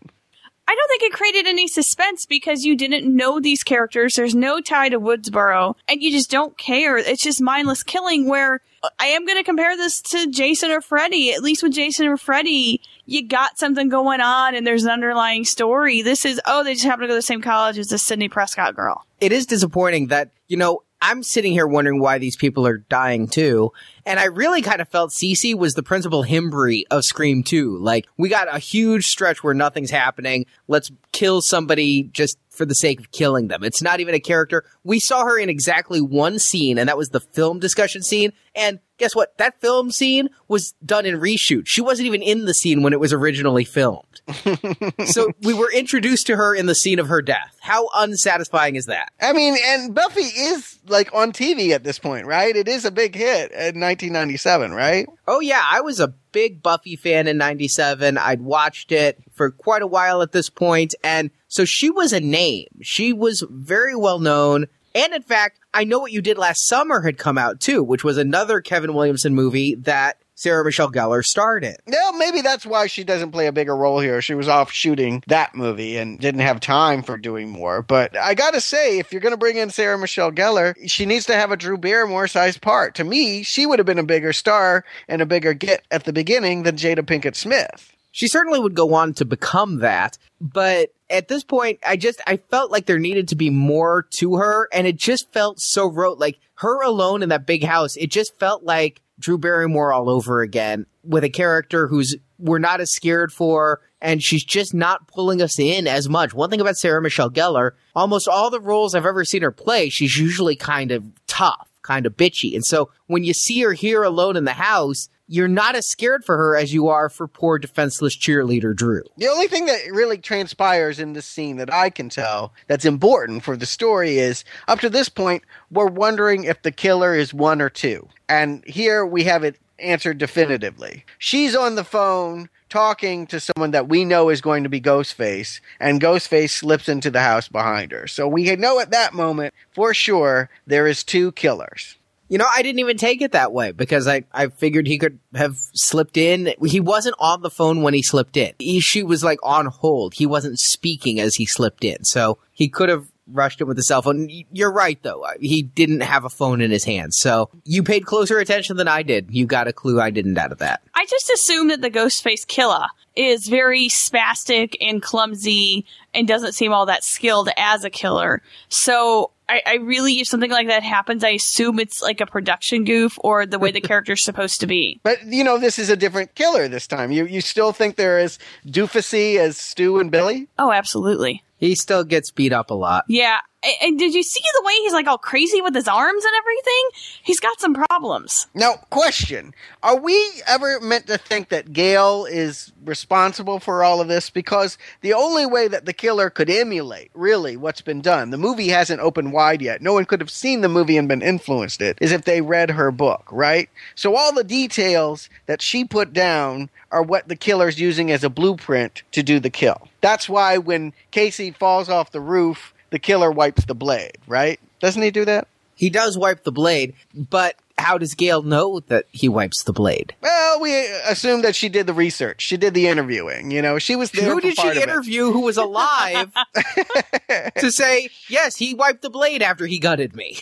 I don't think it created any suspense because you didn't know these characters. There's no tie to Woodsboro, and you just don't care. It's just mindless killing. Where I am going to compare this to Jason or Freddy. At least with Jason or Freddy, you got something going on, and there's an underlying story. This is oh, they just happen to go to the same college as the Sidney Prescott girl. It is disappointing that, you know, I'm sitting here wondering why these people are dying too. And I really kind of felt Cece was the principal Himbry of Scream 2. Like, we got a huge stretch where nothing's happening. Let's kill somebody just for the sake of killing them. It's not even a character. We saw her in exactly one scene, and that was the film discussion scene. And guess what? That film scene was done in reshoot. She wasn't even in the scene when it was originally filmed. so we were introduced to her in the scene of her death. How unsatisfying is that? I mean, and Buffy is like on TV at this point, right? It is a big hit in 1997, right? Oh yeah, I was a big Buffy fan in 97. I'd watched it for quite a while at this point and so she was a name. She was very well known. And in fact, I Know What You Did Last Summer had come out too, which was another Kevin Williamson movie that Sarah Michelle Gellar starred in. Yeah, maybe that's why she doesn't play a bigger role here. She was off shooting that movie and didn't have time for doing more. But I gotta say, if you're gonna bring in Sarah Michelle Gellar, she needs to have a Drew Barrymore sized part. To me, she would have been a bigger star and a bigger get at the beginning than Jada Pinkett Smith. She certainly would go on to become that, but at this point, I just, I felt like there needed to be more to her, and it just felt so rote. Like, her alone in that big house, it just felt like Drew Barrymore all over again, with a character who's, we're not as scared for, and she's just not pulling us in as much. One thing about Sarah Michelle Gellar, almost all the roles I've ever seen her play, she's usually kind of tough, kind of bitchy. And so when you see her here alone in the house, you're not as scared for her as you are for poor defenseless cheerleader Drew. The only thing that really transpires in this scene that I can tell that's important for the story is up to this point, we're wondering if the killer is one or two. And here we have it answered definitively. She's on the phone talking to someone that we know is going to be Ghostface, and Ghostface slips into the house behind her. So we know at that moment for sure there is two killers. You know, I didn't even take it that way because I, I figured he could have slipped in. He wasn't on the phone when he slipped in. He, she was like on hold. He wasn't speaking as he slipped in. So he could have rushed in with the cell phone. You're right though. He didn't have a phone in his hand. So you paid closer attention than I did. You got a clue I didn't out of that. I just assume that the Ghostface killer is very spastic and clumsy and doesn't seem all that skilled as a killer. So I, I really, if something like that happens, I assume it's like a production goof or the way the character's supposed to be. But you know, this is a different killer this time. You you still think they're as doofusy as Stu and Billy? Oh, absolutely. He still gets beat up a lot. Yeah. And did you see the way he's like all crazy with his arms and everything? He's got some problems. Now, question: Are we ever meant to think that Gale is responsible for all of this? Because the only way that the killer could emulate, really, what's been done, the movie hasn't opened wide yet. No one could have seen the movie and been influenced it. Is if they read her book, right? So all the details that she put down are what the killer's using as a blueprint to do the kill. That's why when Casey falls off the roof, the killer wipes the blade, right? Doesn't he do that? He does wipe the blade, but how does Gale know that he wipes the blade? Well, we assume that she did the research. She did the interviewing. You know, she was there. Who did she interview who was alive to say, yes, he wiped the blade after he gutted me?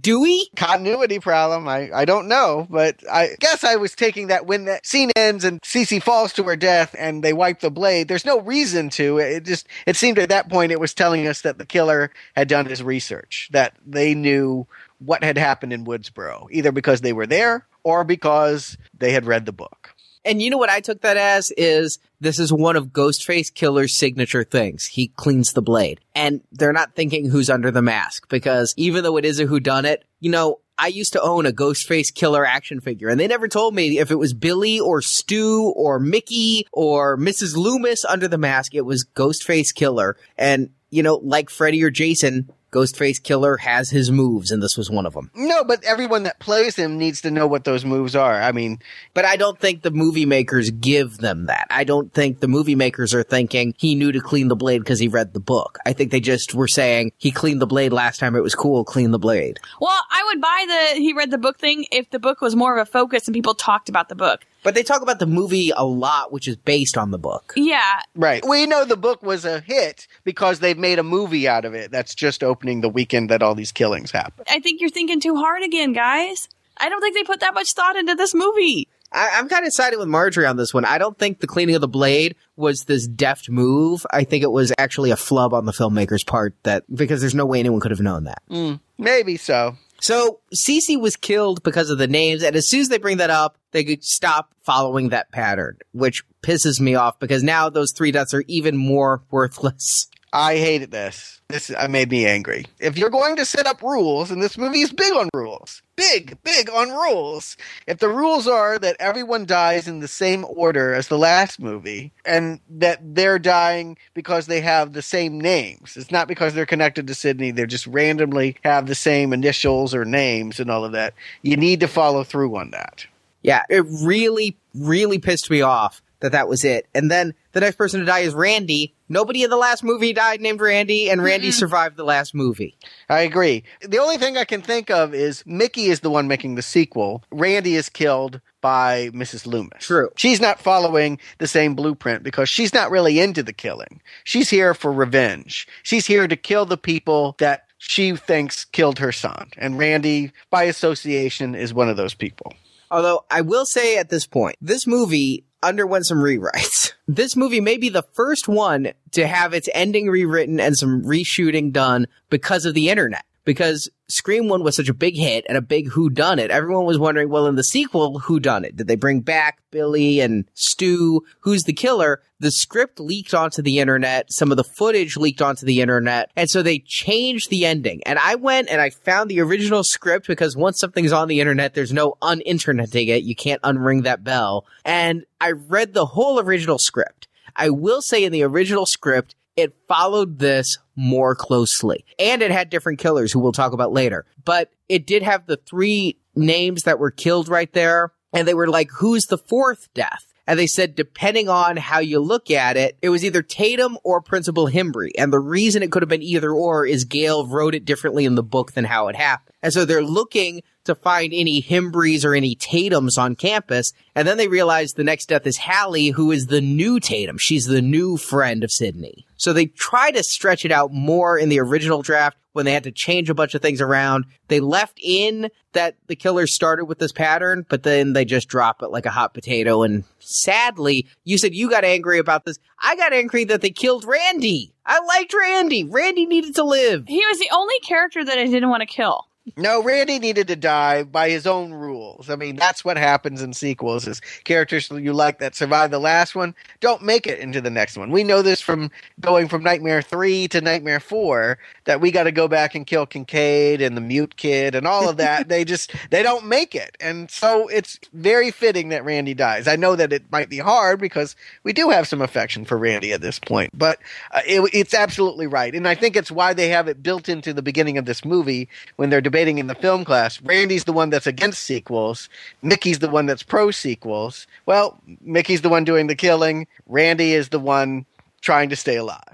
Dewey? Continuity problem. I, I don't know, but I guess I was taking that when that scene ends and Cece falls to her death and they wipe the blade. There's no reason to. It just it seemed at that point it was telling us that the killer had done his research, that they knew what had happened in Woodsboro, either because they were there or because they had read the book. And you know what I took that as is this is one of Ghostface Killer's signature things. He cleans the blade. And they're not thinking who's under the mask because even though it is a whodunit, you know, I used to own a Ghostface Killer action figure and they never told me if it was Billy or Stu or Mickey or Mrs. Loomis under the mask. It was Ghostface Killer. And, you know, like Freddy or Jason, Ghostface Killer has his moves, and this was one of them. No, but everyone that plays him needs to know what those moves are. I mean, But I don't think the movie makers give them that. I don't think the movie makers are thinking he knew to clean the blade because he read the book. I think they just were saying he cleaned the blade last time it was cool, clean the blade. Well, I would buy the he read the book thing if the book was more of a focus and people talked about the book. But they talk about the movie a lot, which is based on the book. Yeah, right. We know the book was a hit because they've made a movie out of it that's just opening the weekend that all these killings happen. I think you're thinking too hard again, guys. I don't think they put that much thought into this movie. I, I'm kind of siding with Marjorie on this one. I don't think the cleaning of the blade was this deft move. I think it was actually a flub on the filmmaker's part that because there's no way anyone could have known that. Mm, maybe so. So Cece was killed because of the names, and as soon as they bring that up, they could stop following that pattern, which pisses me off because now those three deaths are even more worthless. I hated this. This uh, made me angry. If you're going to set up rules, and this movie is big on rules, big, big on rules. If the rules are that everyone dies in the same order as the last movie, and that they're dying because they have the same names, it's not because they're connected to Sidney, they just randomly have the same initials or names and all of that. You need to follow through on that. Yeah, it really, really pissed me off that that was it. And then the next person to die is Randy. Nobody in the last movie died named Randy, and Randy Mm-mm. survived the last movie. I agree. The only thing I can think of is Mickey is the one making the sequel. Randy is killed by Mrs. Loomis. True. She's not following the same blueprint because she's not really into the killing. She's here for revenge. She's here to kill the people that she thinks killed her son. And Randy, by association, is one of those people. Although I will say at this point, this movie underwent some rewrites. This movie may be the first one to have its ending rewritten and some reshooting done because of the internet. Because Scream 1 was such a big hit and a big who done it. Everyone was wondering, well, in the sequel, who done it? Did they bring back Billy and Stu? Who's the killer? The script leaked onto the internet. Some of the footage leaked onto the internet. And so they changed the ending. And I went and I found the original script because once something's on the internet, there's no un-interneting it. You can't unring that bell. And I read the whole original script. I will say in the original script, it followed this more closely. And it had different killers who we'll talk about later. But it did have the three names that were killed right there. And they were like, who's the fourth death? And they said, depending on how you look at it, it was either Tatum or Principal Himbry. And the reason it could have been either or is Gale wrote it differently in the book than how it happened. And so they're looking to find any Himbrys or any Tatums on campus. And then they realize the next death is Hallie, who is the new Tatum. She's the new friend of Sidney. So they try to stretch it out more in the original draft when they had to change a bunch of things around. They left in that the killer started with this pattern, but then they just drop it like a hot potato. And sadly, you said you got angry about this. I got angry that they killed Randy. I liked Randy. Randy needed to live. He was the only character that I didn't want to kill. No, Randy needed to die by his own rules. I mean, that's what happens in sequels is characters you like that survive the last one don't make it into the next one. We know this from going from Nightmare 3 to Nightmare 4 that we got to go back and kill Kincaid and the mute kid and all of that. they just they don't make it. And so it's very fitting that Randy dies. I know that it might be hard because we do have some affection for Randy at this point, but uh, it, it's absolutely right. And I think it's why they have it built into the beginning of this movie when they're debating in the film class. Randy's the one that's against sequels. Mickey's the one that's pro sequels. Well, Mickey's the one doing the killing. Randy is the one trying to stay alive.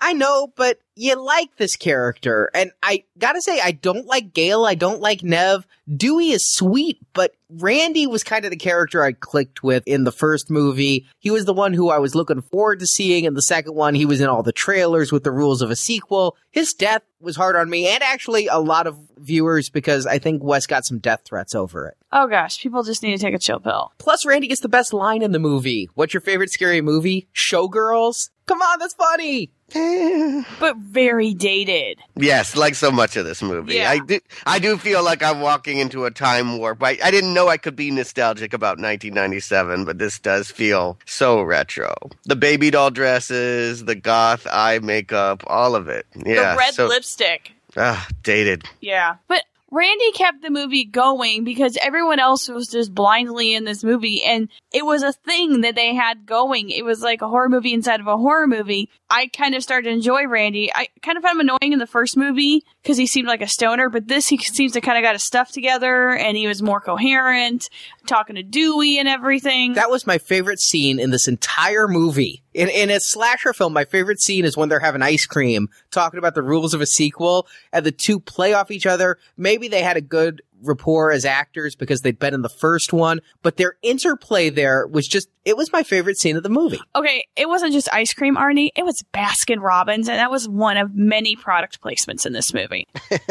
I know, but you like this character. And I gotta say, I don't like Gale. I don't like Neve. Dewey is sweet, but Randy was kind of the character I clicked with in the first movie. He was the one who I was looking forward to seeing. In the second one, he was in all the trailers with the rules of a sequel. His death was hard on me and actually a lot of viewers because I think Wes got some death threats over it. Oh gosh, people just need to take a chill pill. Plus, Randy gets the best line in the movie. What's your favorite scary movie? Showgirls? Come on, that's funny. But very dated. Yes, like so much of this movie. Yeah. I do I do feel like I'm walking into a time warp. I, I didn't know I could be nostalgic about 1997, but this does feel so retro. The baby doll dresses, the goth eye makeup, all of it. Yeah. the red so, lipstick. ah, dated. Yeah. But Randy kept the movie going because everyone else was just blindly in this movie and it was a thing that they had going. It was like a horror movie inside of a horror movie. I kind of started to enjoy Randy. I kind of found him annoying in the first movie because he seemed like a stoner, but this he seems to kind of got his stuff together and he was more coherent, talking to Dewey and everything. That was my favorite scene in this entire movie. In, in a slasher film, my favorite scene is when they're having ice cream, talking about the rules of a sequel, and the two play off each other. Maybe they had a good rapport as actors because they'd been in the first one, but their interplay there was just, it was my favorite scene of the movie. okay, it wasn't just ice cream, Arnie. It was Baskin Robbins, and that was one of many product placements in this movie.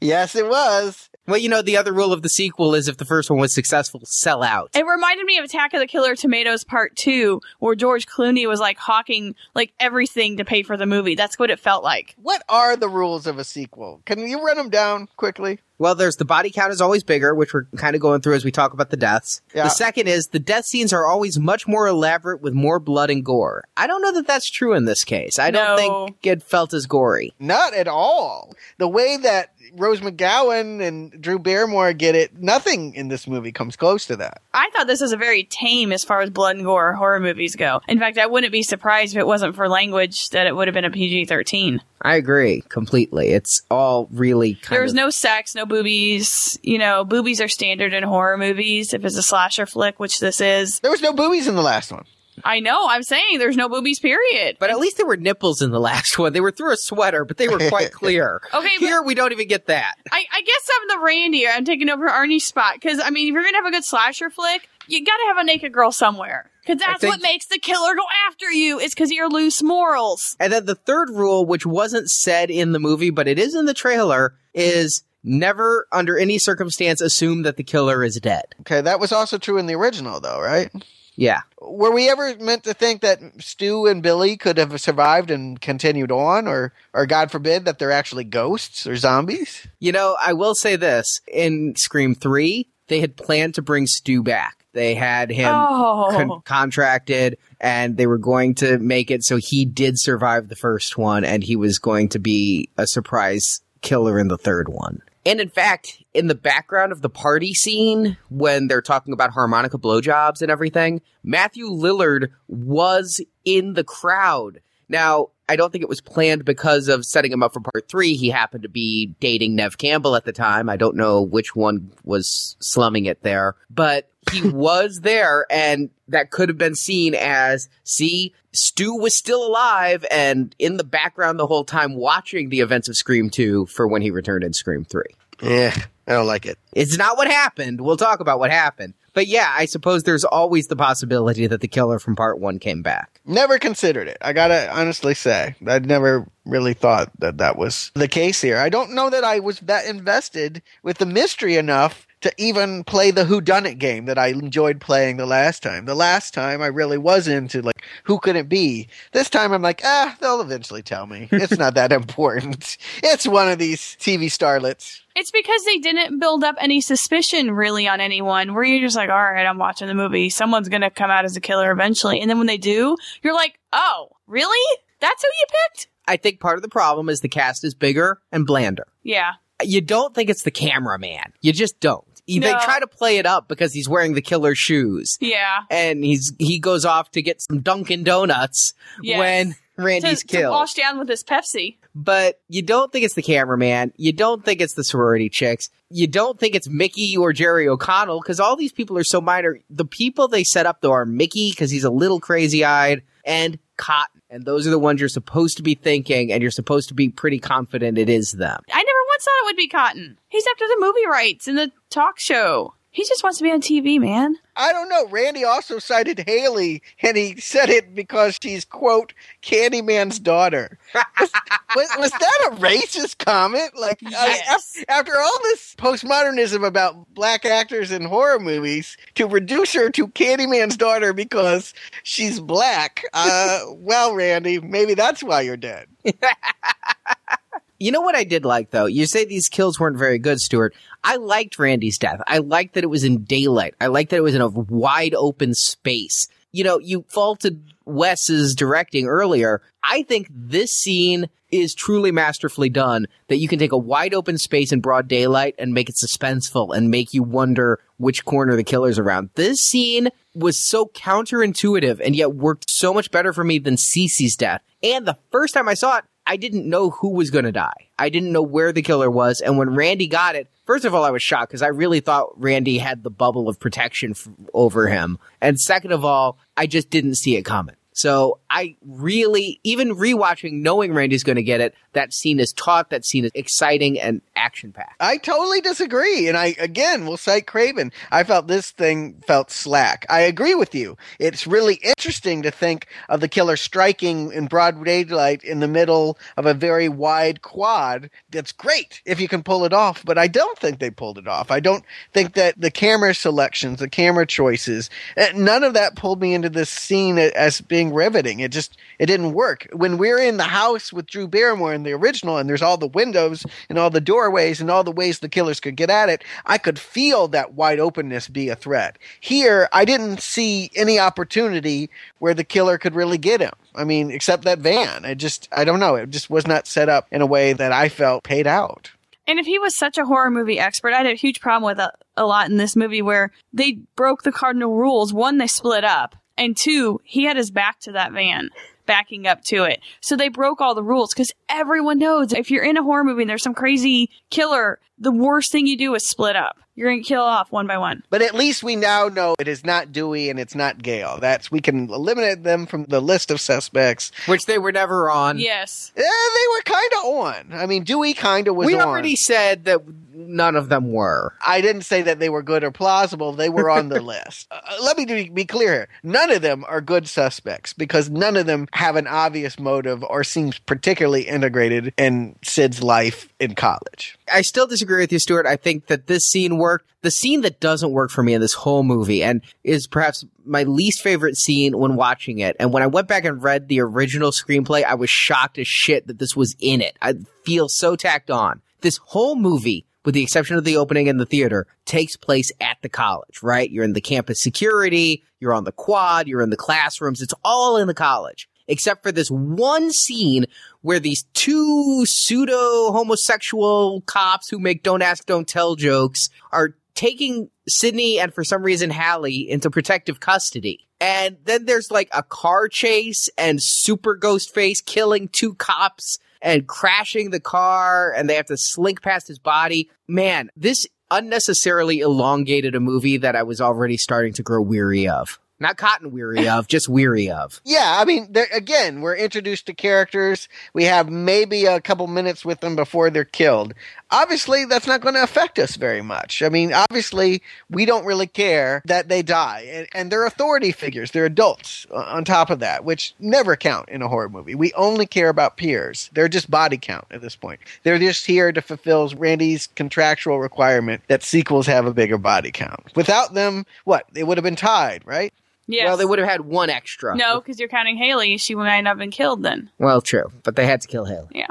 Yes, it was. Well, you know, the other rule of the sequel is if the first one was successful, sell out. It reminded me of Attack of the Killer Tomatoes Part 2, where George Clooney was like hawking like everything to pay for the movie. That's what it felt like. What are the rules of a sequel? Can you run them down quickly? Well, there's the body count is always bigger, which we're kind of going through as we talk about the deaths. Yeah. The second is the death scenes are always much more elaborate with more blood and gore. I don't know that that's true in this case. I don't think it felt as gory. Not at all. The way that Rose McGowan and Drew Barrymore get it, nothing in this movie comes close to that. I thought this was a very tame as far as blood and gore horror movies go. In fact, I wouldn't be surprised if it wasn't for language that it would have been a PG 13. I agree completely. It's all really kind There was of no sex, no boobies. You know, boobies are standard in horror movies if it's a slasher flick, which this is. There was no boobies in the last one. I know, I'm saying there's no boobies, period. But at least there were nipples in the last one. They were through a sweater, but they were quite clear. Okay, Here we don't even get that. I, I guess I'm the Randy. I'm taking over Arnie's spot because I mean, if you're gonna have a good slasher flick, you gotta have a naked girl somewhere because that's think- what makes the killer go after you. It's because of your loose morals. And then the third rule, which wasn't said in the movie, but it is in the trailer, is never under any circumstance assume that the killer is dead. Okay, that was also true in the original, though, right? Yeah. Were we ever meant to think that Stu and Billy could have survived and continued on, or, or God forbid, that they're actually ghosts or zombies? You know, I will say this. In Scream 3, they had planned to bring Stu back. They had him Oh. con- contracted and they were going to make it so he did survive the first one and he was going to be a surprise killer in the third one. And in fact, in the background of the party scene, when they're talking about harmonica blowjobs and everything, Matthew Lillard was in the crowd. Now, I don't think it was planned because of setting him up for part three. He happened to be dating Neve Campbell at the time. I don't know which one was slumming it there, but he was there and that could have been seen as, see, Stu was still alive and in the background the whole time watching the events of Scream 2 for when he returned in Scream 3. Yeah, I don't like it. It's not what happened. We'll talk about what happened. But yeah, I suppose there's always the possibility that the killer from part one came back. Never considered it. I gotta honestly say, I'd never really thought that that was the case here. I don't know that I was that invested with the mystery enough to even play the Who Done It game that I enjoyed playing the last time. The last time I really was into like who could it be. This time I'm like, ah, they'll eventually tell me. It's not that important. It's one of these TV starlets. It's because they didn't build up any suspicion really on anyone. Where you're just like, all right, I'm watching the movie. Someone's gonna come out as a killer eventually, and then when they do, you're like, oh, really? That's who you picked? I think part of the problem is the cast is bigger and blander. Yeah. You don't think it's the cameraman. You just don't. You- They try to play it up because he's wearing the killer shoes. Yeah. And he's he goes off to get some Dunkin' Donuts Yes. when Randy's to, to killed. wash down with his Pepsi. but you don't think it's the cameraman. You don't think it's the sorority chicks. You don't think it's Mickey or Jerry O'Connell because all these people are so minor. The people they set up though are Mickey because he's a little crazy eyed and Cotton. And those are the ones you're supposed to be thinking and you're supposed to be pretty confident it is them. I never once thought it would be Cotton. He's after the movie rights and the talk show. He just wants to be on TV, man. I don't know. Randy also cited Hallie, and he said it because she's quote Candyman's daughter. Was, was, was that a racist comment? Like Yes. af- after all this postmodernism about black actors in horror movies, to reduce her to Candyman's daughter because she's black. Uh, well, Randy, maybe that's why you're dead. You know what I did like though? You say these kills weren't very good, Stuart. I liked Randy's death. I liked that it was in daylight. I liked that it was in a wide open space. You know, you faulted Wes's directing earlier. I think this scene is truly masterfully done that you can take a wide open space in broad daylight and make it suspenseful and make you wonder which corner the killer's around. This scene was so counterintuitive and yet worked so much better for me than Cece's death. And the first time I saw it, I didn't know who was going to die. I didn't know where the killer was. And when Randy got it, first of all, I was shocked because I really thought Randy had the bubble of protection f- over him. And second of all, I just didn't see it coming. So I really, even rewatching, knowing Randy's going to get it, that scene is taut. That scene is exciting and action packed. I totally disagree. And I, again, will cite Craven. I felt this thing felt slack. I agree with you. It's really interesting to think of the killer striking in broad daylight in the middle of a very wide quad. That's great if you can pull it off, but I don't think they pulled it off. I don't think that the camera selections, the camera choices, eh, none of that pulled me into this scene as being riveting. It just, it didn't work. When we're in the house with Drew Barrymore in the original and there's all the windows and all the doorways and all the ways the killers could get at it, I could feel that wide openness be a threat. Here, I didn't see any opportunity where the killer could really get him. I mean, except that van. I just, I don't know. It just was not set up in a way that I felt paid out. And if he was such a horror movie expert, I had a huge problem with a, a lot in this movie where they broke the cardinal rules. One, they split up, and two, he had his back to that van, backing up to it. So they broke all the rules because everyone knows if you're in a horror movie and there's some crazy killer, the worst thing you do is split up. You're going to kill off one by one. But at least we now know it is not Dewey and it's not Gale. That's we can eliminate them from the list of suspects. Which they were never on. Yes. Eh, they were kind of on. I mean, Dewey kind of was we on. already said that none of them were. I didn't say that they were good or plausible. They were on the list. Uh, let me be, be clear here. None of them are good suspects because none of them have an obvious motive or seems particularly integrated in Sid's life in college. I still disagree with you, Stuart. I think that this scene worked. The scene that doesn't work for me in this whole movie and is perhaps my least favorite scene when watching it. And when I went back and read the original screenplay, I was shocked as shit that this was in it. I feel so tacked on. This whole movie, with the exception of the opening in the theater, takes place at the college, right? You're in the campus security, you're on the quad, you're in the classrooms. It's all in the college except for this one scene where these two pseudo homosexual cops who make don't ask, don't tell jokes are taking Sidney and for some reason Hallie into protective custody. And then there's like a car chase and super Ghostface killing two cops and crashing the car and they have to slink past his body. Man, this unnecessarily elongated a movie that I was already starting to grow weary of. Not cotton weary of, just weary of. Yeah, I mean, again, we're introduced to characters. We have maybe a couple minutes with them before they're killed. Obviously, that's not going to affect us very much. I mean, obviously, we don't really care that they die. And, and they're authority figures, they're adults uh, on top of that, which never count in a horror movie. We only care about peers. They're just body count at this point. They're just here to fulfill Randy's contractual requirement that sequels have a bigger body count. Without them, what? They would have been tied, right? Yes. Well, they would have had one extra. No, because you're counting Hallie. She might not have been killed then. Well, true, but they had to kill Hallie. Yeah.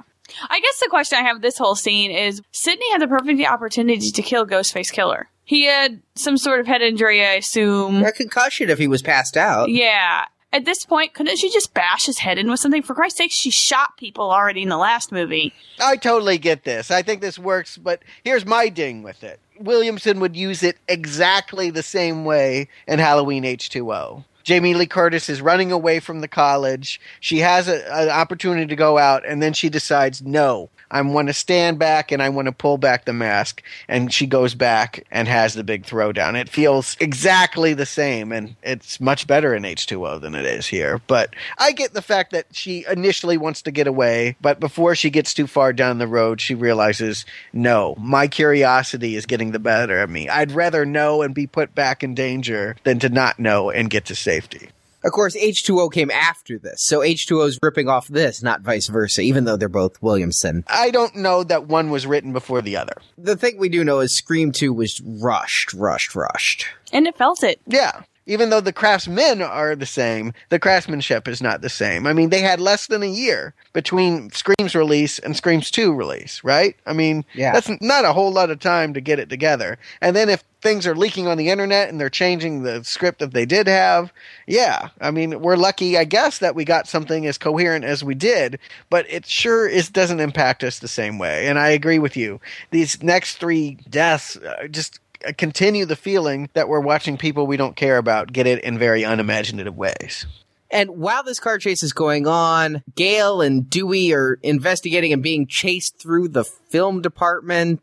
I guess the question I have this whole scene is Sidney had the perfect opportunity to kill Ghostface Killer. He had some sort of head injury, I assume. A concussion if he was passed out. Yeah. At this point, couldn't she just bash his head in with something? For Christ's sake, she shot people already in the last movie. I totally get this. I think this works, but here's my ding with it. Williamson would use it exactly the same way in Halloween H2O. Jamie Lee Curtis is running away from the college. She has a, an opportunity to go out, and then she decides, no, I want to stand back and I want to pull back the mask. And she goes back and has the big throwdown. It feels exactly the same, and it's much better in H2O than it is here. But I get the fact that she initially wants to get away, but before she gets too far down the road, she realizes, no, my curiosity is getting the better of me. I'd rather know and be put back in danger than to not know and get to safety. Of course, H2O came after this, so H2O is ripping off this, not vice versa, even though they're both Williamson. I don't know that one was written before the other. The thing we do know is Scream 2 was rushed, rushed, rushed. And it felt it. Yeah. Even though the craftsmen are the same, the craftsmanship is not the same. I mean, they had less than a year between Scream's release and Scream's 2 release, right? I mean, Yeah. that's not a whole lot of time to get it together. And then if things are leaking on the internet and they're changing the script that they did have, yeah. I mean, we're lucky, I guess, that we got something as coherent as we did, but it sure is doesn't impact us the same way. And I agree with you. These next three deaths uh, just continue the feeling that we're watching people we don't care about get it in very unimaginative ways. And while this car chase is going on, Gale and Dewey are investigating and being chased through the film department.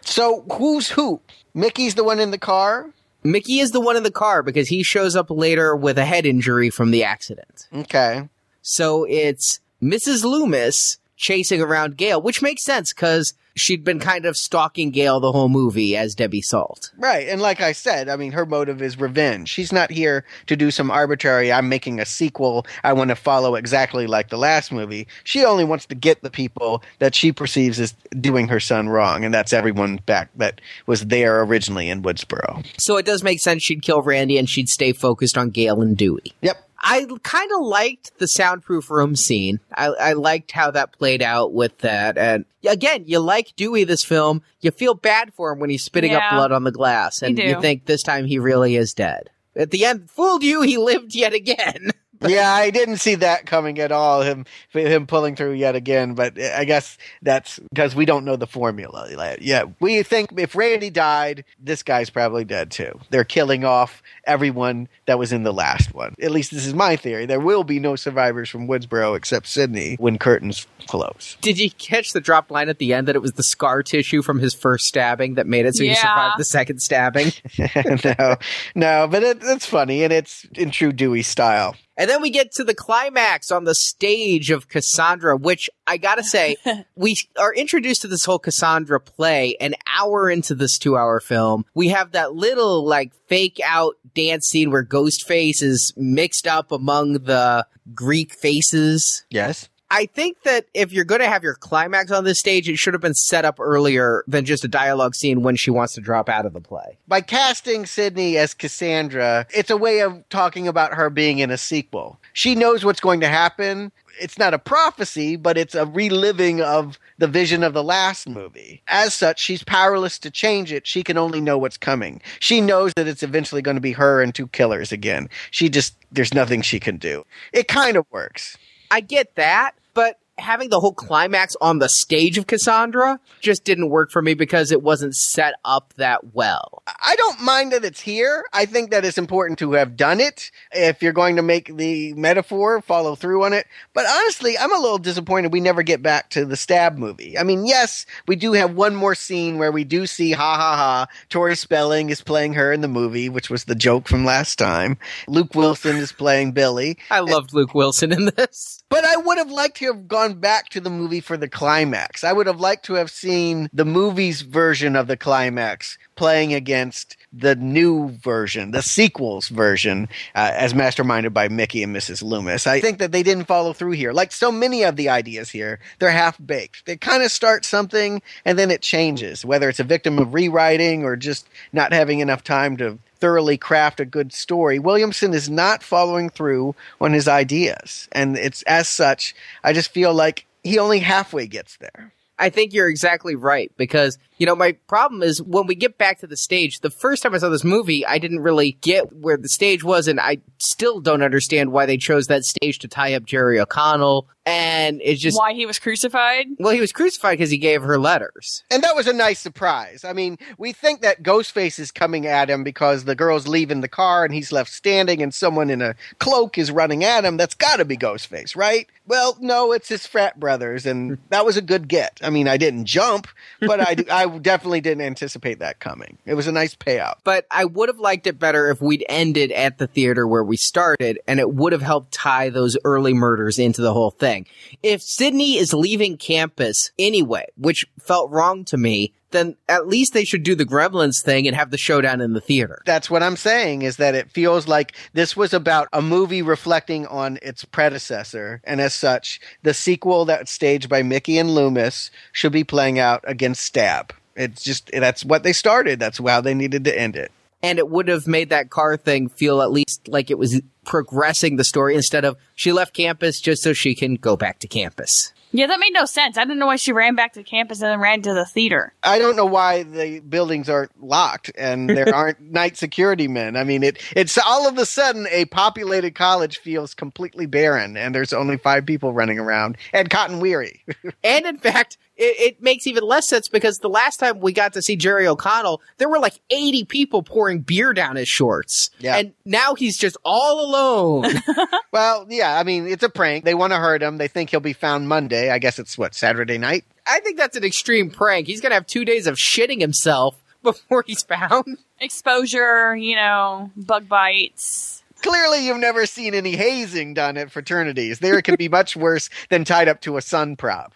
So who's who? Mickey's the one in the car? Mickey is the one in the car because he shows up later with a head injury from the accident. Okay. So it's Mrs. Loomis chasing around Gale, which makes sense because she'd been kind of stalking Gale the whole movie as Debbie Salt. Right. And like I said, I mean, her motive is revenge. She's not here to do some arbitrary, I'm making a sequel. I want to follow exactly like the last movie. She only wants to get the people that she perceives as doing her son wrong. And that's everyone back that was there originally in Woodsboro. So it does make sense she'd kill Randy and she'd stay focused on Gail and Dewey. Yep. I kind of liked the soundproof room scene. I, I liked how that played out with that. And again, you like Dewey this film. You feel bad for him when he's spitting up blood on the glass. And You you think this time he really is dead. At the end, fooled you, he lived yet again. yeah, I didn't see that coming at all. Him, him pulling through yet again. But I guess that's because we don't know the formula. Like, Yeah, we think if Randy died, this guy's probably dead too. They're killing off everyone that was in the last one. At least this is my theory. There will be no survivors from Woodsboro except Sidney when curtains close. Did you catch the dropped line at the end that it was the scar tissue from his first stabbing that made it so he survived the second stabbing? no, no, but it, it's funny and it's in true Dewey style. And then we get to the climax on the stage of Cassandra, which I gotta say, we are introduced to this whole Cassandra play an hour into this two hour film. We have that little like fake out dance scene where Ghostface is mixed up among the Greek faces. Yes. I think that if you're going to have your climax on this stage, it should have been set up earlier than just a dialogue scene when she wants to drop out of the play. by casting Sidney as Cassandra, it's a way of talking about her being in a sequel. She knows what's going to happen. It's not a prophecy, but it's a reliving of the vision of the last movie. As such, she's powerless to change it. She can only know what's coming. She knows that it's eventually going to be her and two killers again. She just, there's nothing she can do. It kind of works. I get that, but having the whole climax on the stage of Cassandra just didn't work for me because it wasn't set up that well. I don't mind that it's here. I think that it's important to have done it if you're going to make the metaphor follow through on it. But honestly, I'm a little disappointed we never get back to the stab movie. I mean, yes, we do have one more scene where we do see ha ha ha. Tori Spelling is playing her in the movie, which was the joke from last time. Luke Wilson is playing Billy. I loved Luke Wilson in this. But I would have liked to have gone back to the movie for the climax. I would have liked to have seen the movie's version of the climax playing against the new version, the sequel's version, uh, as masterminded by Mickey and Mrs. Loomis. I think that they didn't follow through here. Like so many of the ideas here, they're half baked. They kind of start something and then it changes, whether it's a victim of rewriting or just not having enough time to thoroughly craft a good story. Williamson is not following through on his ideas. And it's as such, I just feel like he only halfway gets there. I think you're exactly right because, you know, my problem is when we get back to the stage, the first time I saw this movie, I didn't really get where the stage was and I still don't understand why they chose that stage to tie up Jerry O'Connell. And it's just Why he was crucified? well, he was crucified because he gave her letters. And that was a nice surprise. I mean, we think that Ghostface is coming at him because the girl's leaving the car and he's left standing and someone in a cloak is running at him. That's got to be Ghostface, right? Well, no, it's his frat brothers, and that was a good get. I mean, I didn't jump, but I, I definitely didn't anticipate that coming. It was a nice payout. But I would have liked it better if we'd ended at the theater where we started, and it would have helped tie those early murders into the whole thing. If Sidney is leaving campus anyway, which felt wrong to me, then at least they should do the Gremlins thing and have the showdown in the theater. That's what I'm saying is that it feels like this was about a movie reflecting on its predecessor, and as such, the sequel that's staged by Mickey and Loomis should be playing out against Stab. It's just that's what they started. That's how they needed to end it. And it would have made that car thing feel at least like it was progressing the story instead of she left campus just so she can go back to campus. Yeah, that made no sense. I didn't know why she ran back to campus and then ran to the theater. I don't know why the buildings aren't locked and there aren't night security men. I mean, it it's all of a sudden a populated college feels completely barren and there's only five people running around and Cotton Weary. And in fact, it, it makes even less sense because the last time we got to see Jerry O'Connell, there were like 80 people pouring beer down his shorts. Yeah. And now he's just all alone. well, yeah, I mean, it's a prank. They want to hurt him. They think he'll be found Monday. I guess it's what, Saturday night? I think that's an extreme prank. He's going to have two days of shitting himself before he's found. Exposure, you know, bug bites. Clearly, you've never seen any hazing done at fraternities. There it could be much worse than tied up to a sun prop.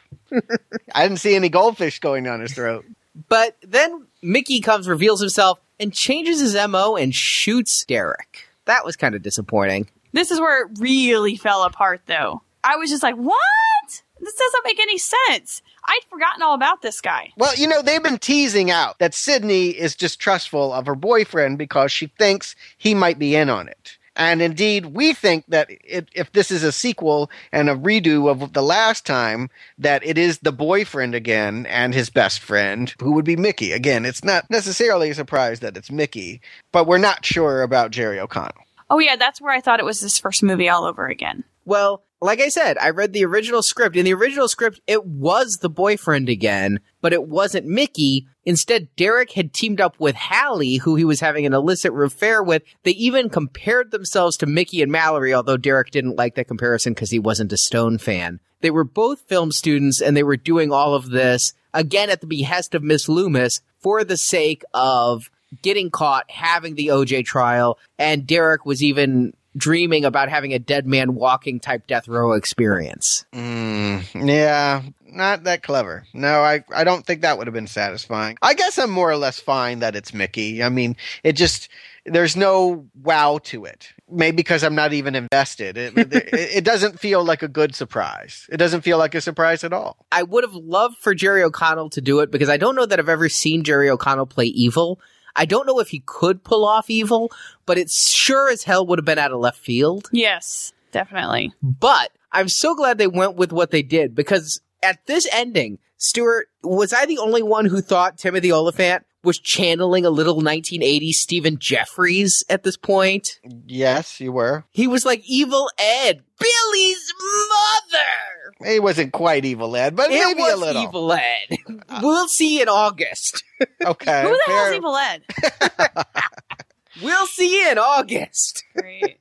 I didn't see any goldfish going down his throat. But then Mickey comes, reveals himself, and changes his MO and shoots Derek. That was kind of disappointing. This is where it really fell apart, though. I was just like, what? This doesn't make any sense. I'd forgotten all about this guy. Well, you know, they've been teasing out that Sidney is distrustful of her boyfriend because she thinks he might be in on it. And indeed, we think that it, if this is a sequel and a redo of the last time, that it is the boyfriend again and his best friend, who would be Mickey. Again, it's not necessarily a surprise that it's Mickey, but we're not sure about Jerry O'Connell. Oh, yeah, that's where I thought it was this first movie all over again. Well, like I said, I read the original script. In the original script, it was the boyfriend again, but it wasn't Mickey. Instead, Derek had teamed up with Hallie, who he was having an illicit affair with. They even compared themselves to Mickey and Mallory, although Derek didn't like that comparison because he wasn't a Stone fan. They were both film students and they were doing all of this, again at the behest of Miss Loomis, for the sake of getting caught, having the OJ trial, and Derek was even dreaming about having a dead man walking type death row experience. Mm, yeah, not that clever. No, I, I don't think that would have been satisfying. I guess I'm more or less fine that it's Mickey. I mean, it just, there's no wow to it. Maybe because I'm not even invested. It, it, it doesn't feel like a good surprise. It doesn't feel like a surprise at all. I would have loved for Jerry O'Connell to do it because I don't know that I've ever seen Jerry O'Connell play evil. I don't know if he could pull off evil, but it sure as hell would have been out of left field. Yes, definitely. But I'm so glad they went with what they did because at this ending, Stuart, was I the only one who thought Timothy Olyphant was channeling a little 1980s Stephen Geoffreys at this point? Yes, you were. He was like Evil Ed, Billy's mother. He wasn't quite Evil Ed, but It maybe was a little. Evil Ed. Uh, we'll see in August. Okay. Who the hell's fair- Evil Ed? We'll see in August. Great.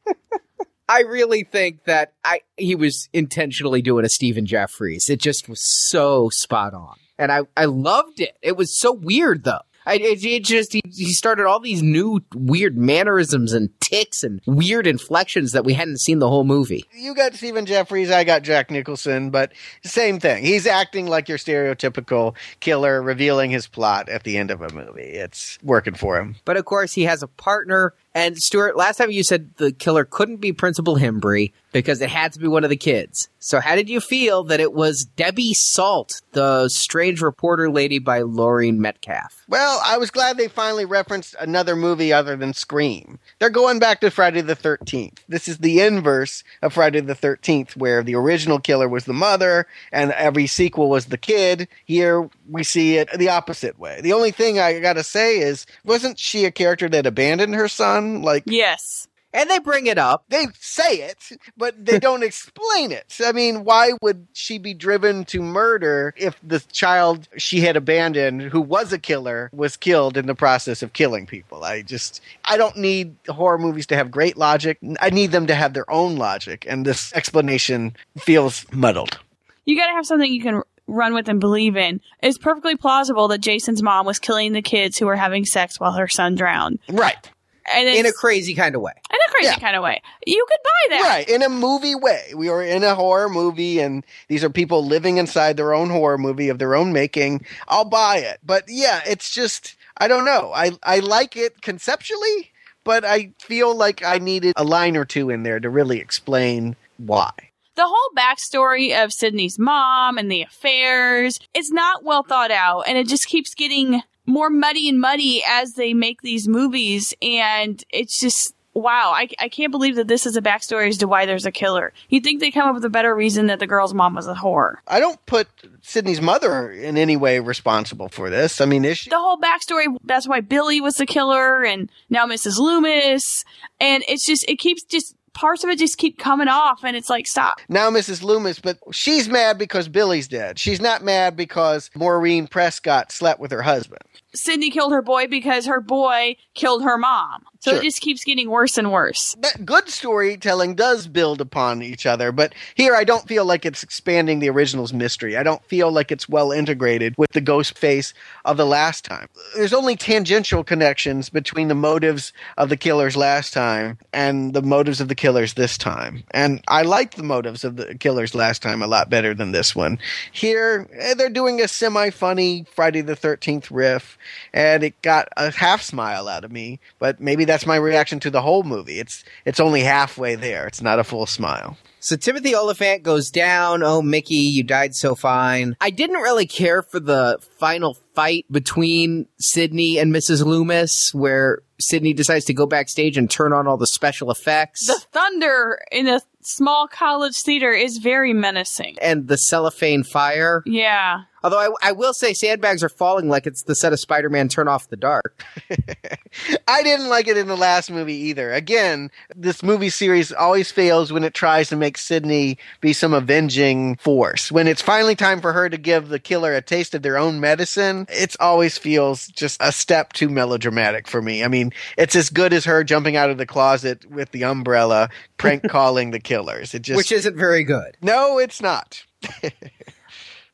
I really think that I he was intentionally doing a Stephen Geoffreys. It just was so spot on, and I I loved it. It was so weird though. I, it, it just he, he started all these new weird mannerisms and ticks and weird inflections that we hadn't seen the whole movie. you got Stephen Geoffreys, I got Jack Nicholson, but same thing. He's acting like your stereotypical killer, revealing his plot at the end of a movie. It's working for him. But of course, he has a partner. And Stuart, last time you said the killer couldn't be Principal Himbry because it had to be one of the kids. So how did you feel that it was Debbie Salt, the strange reporter lady by Laurie Metcalf? Well, I was glad they finally referenced another movie other than Scream. They're going back to Friday the 13th. This is the inverse of Friday the 13th, where the original killer was the mother and every sequel was the kid. Here we see it the opposite way. The only thing I gotta say is, wasn't she a character that abandoned her son? Like, Yes. And they bring it up. They say it, but they don't explain it. I mean, why would she be driven to murder if the child she had abandoned, who was a killer, was killed in the process of killing people? I just, I don't need horror movies to have great logic. I need them to have their own logic, and this explanation feels muddled. You got to have something you can run with and believe in. It's perfectly plausible that Jason's mom was killing the kids who were having sex while her son drowned. Right. And In a crazy kind of way. in a crazy Yeah. kind of way. You could buy that. Right, in a movie way. We are in a horror movie, and these are people living inside their own horror movie of their own making. I'll buy it. But yeah, it's just, I don't know. I, I like it conceptually, but I feel like I needed a line or two in there to really explain why. The whole backstory of Sidney's mom and the affairs, is not well thought out and it just keeps getting more muddy and muddy as they make these movies and it's just wow, I, I can't believe that this is a backstory as to why there's a killer. You'd think they'd come up with a better reason that the girl's mom was a whore. I don't put Sidney's mother in any way responsible for this. I mean, is she? The whole backstory, that's why Billy was the killer and now Mrs. Loomis. And it's just, it keeps just, parts of it just keep coming off and it's like, stop. now Mrs. Loomis, but she's mad because Billy's dead. She's not mad because Maureen Prescott slept with her husband. Sidney killed her boy because her boy killed her mom. So Sure. it just keeps getting worse and worse. that good storytelling does build upon each other, but here I don't feel like it's expanding the original's mystery. I don't feel like it's well integrated with the ghost face of the last time. There's only tangential connections between the motives of the killers last time and the motives of the killers this time. And I liked the motives of the killers last time a lot better than this one. Here, eh, they're doing a semi funny Friday the 13th riff, and it got a half smile out of me, but maybe that's my reaction to the whole movie. It's it's only halfway there. It's not a full smile. So Timothy Olyphant goes down. Oh, Mickey, you died so fine. I didn't really care for the final fight between Sidney and Mrs. Loomis, where Sidney decides to go backstage and turn on all the special effects. The thunder in a small college theater is very menacing. and the cellophane fire. Yeah. Although I, I will say sandbags are falling like it's the set of Spider-Man Turn Off the Dark. I didn't like it in the last movie either. Again, this movie series always fails when it tries to make Sidney be some avenging force. When it's finally time for her to give the killer a taste of their own medicine, it always feels just a step too melodramatic for me. I mean, it's as good as her jumping out of the closet with the umbrella, prank calling the killers. It just which isn't very good. No, it's not.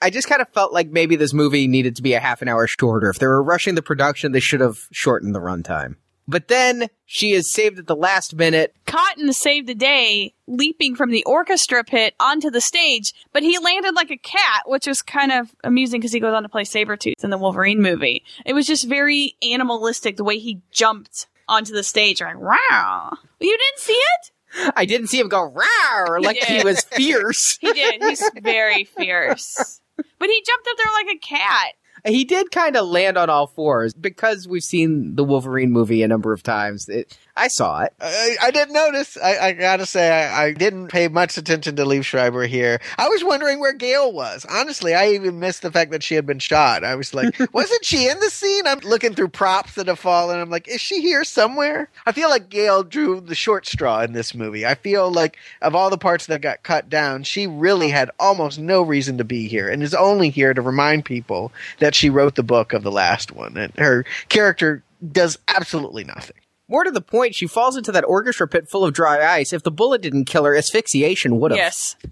I just kind of felt like maybe this movie needed to be a half an hour shorter. If they were rushing the production, they should have shortened the runtime. But then she is saved at the last minute. Cotton saved the day leaping from the orchestra pit onto the stage, but he landed like a cat, which was kind of amusing because he goes on to play Sabretooth in the Wolverine movie. It was just very animalistic the way he jumped onto the stage. Like, wow. You didn't see it? I didn't see him go rawr like he did. was fierce. He did. He's very fierce. But he jumped up there like a cat. he did kind of land on all fours because we've seen the Wolverine movie a number of times. It, I saw it. I, I didn't notice. I, I gotta say, I, I didn't pay much attention to Liev Schreiber here. I was wondering where Gale was. Honestly, I even missed the fact that she had been shot. I was like, wasn't she in the scene? I'm looking through props that have fallen. I'm like, is she here somewhere? I feel like Gale drew the short straw in this movie. I feel like of all the parts that got cut down, she really had almost no reason to be here and is only here to remind people that she wrote the book of the last one. And her character does absolutely nothing. More to the point, she falls into that orchestra pit full of dry ice. If the bullet didn't kill her, asphyxiation would have. Yes.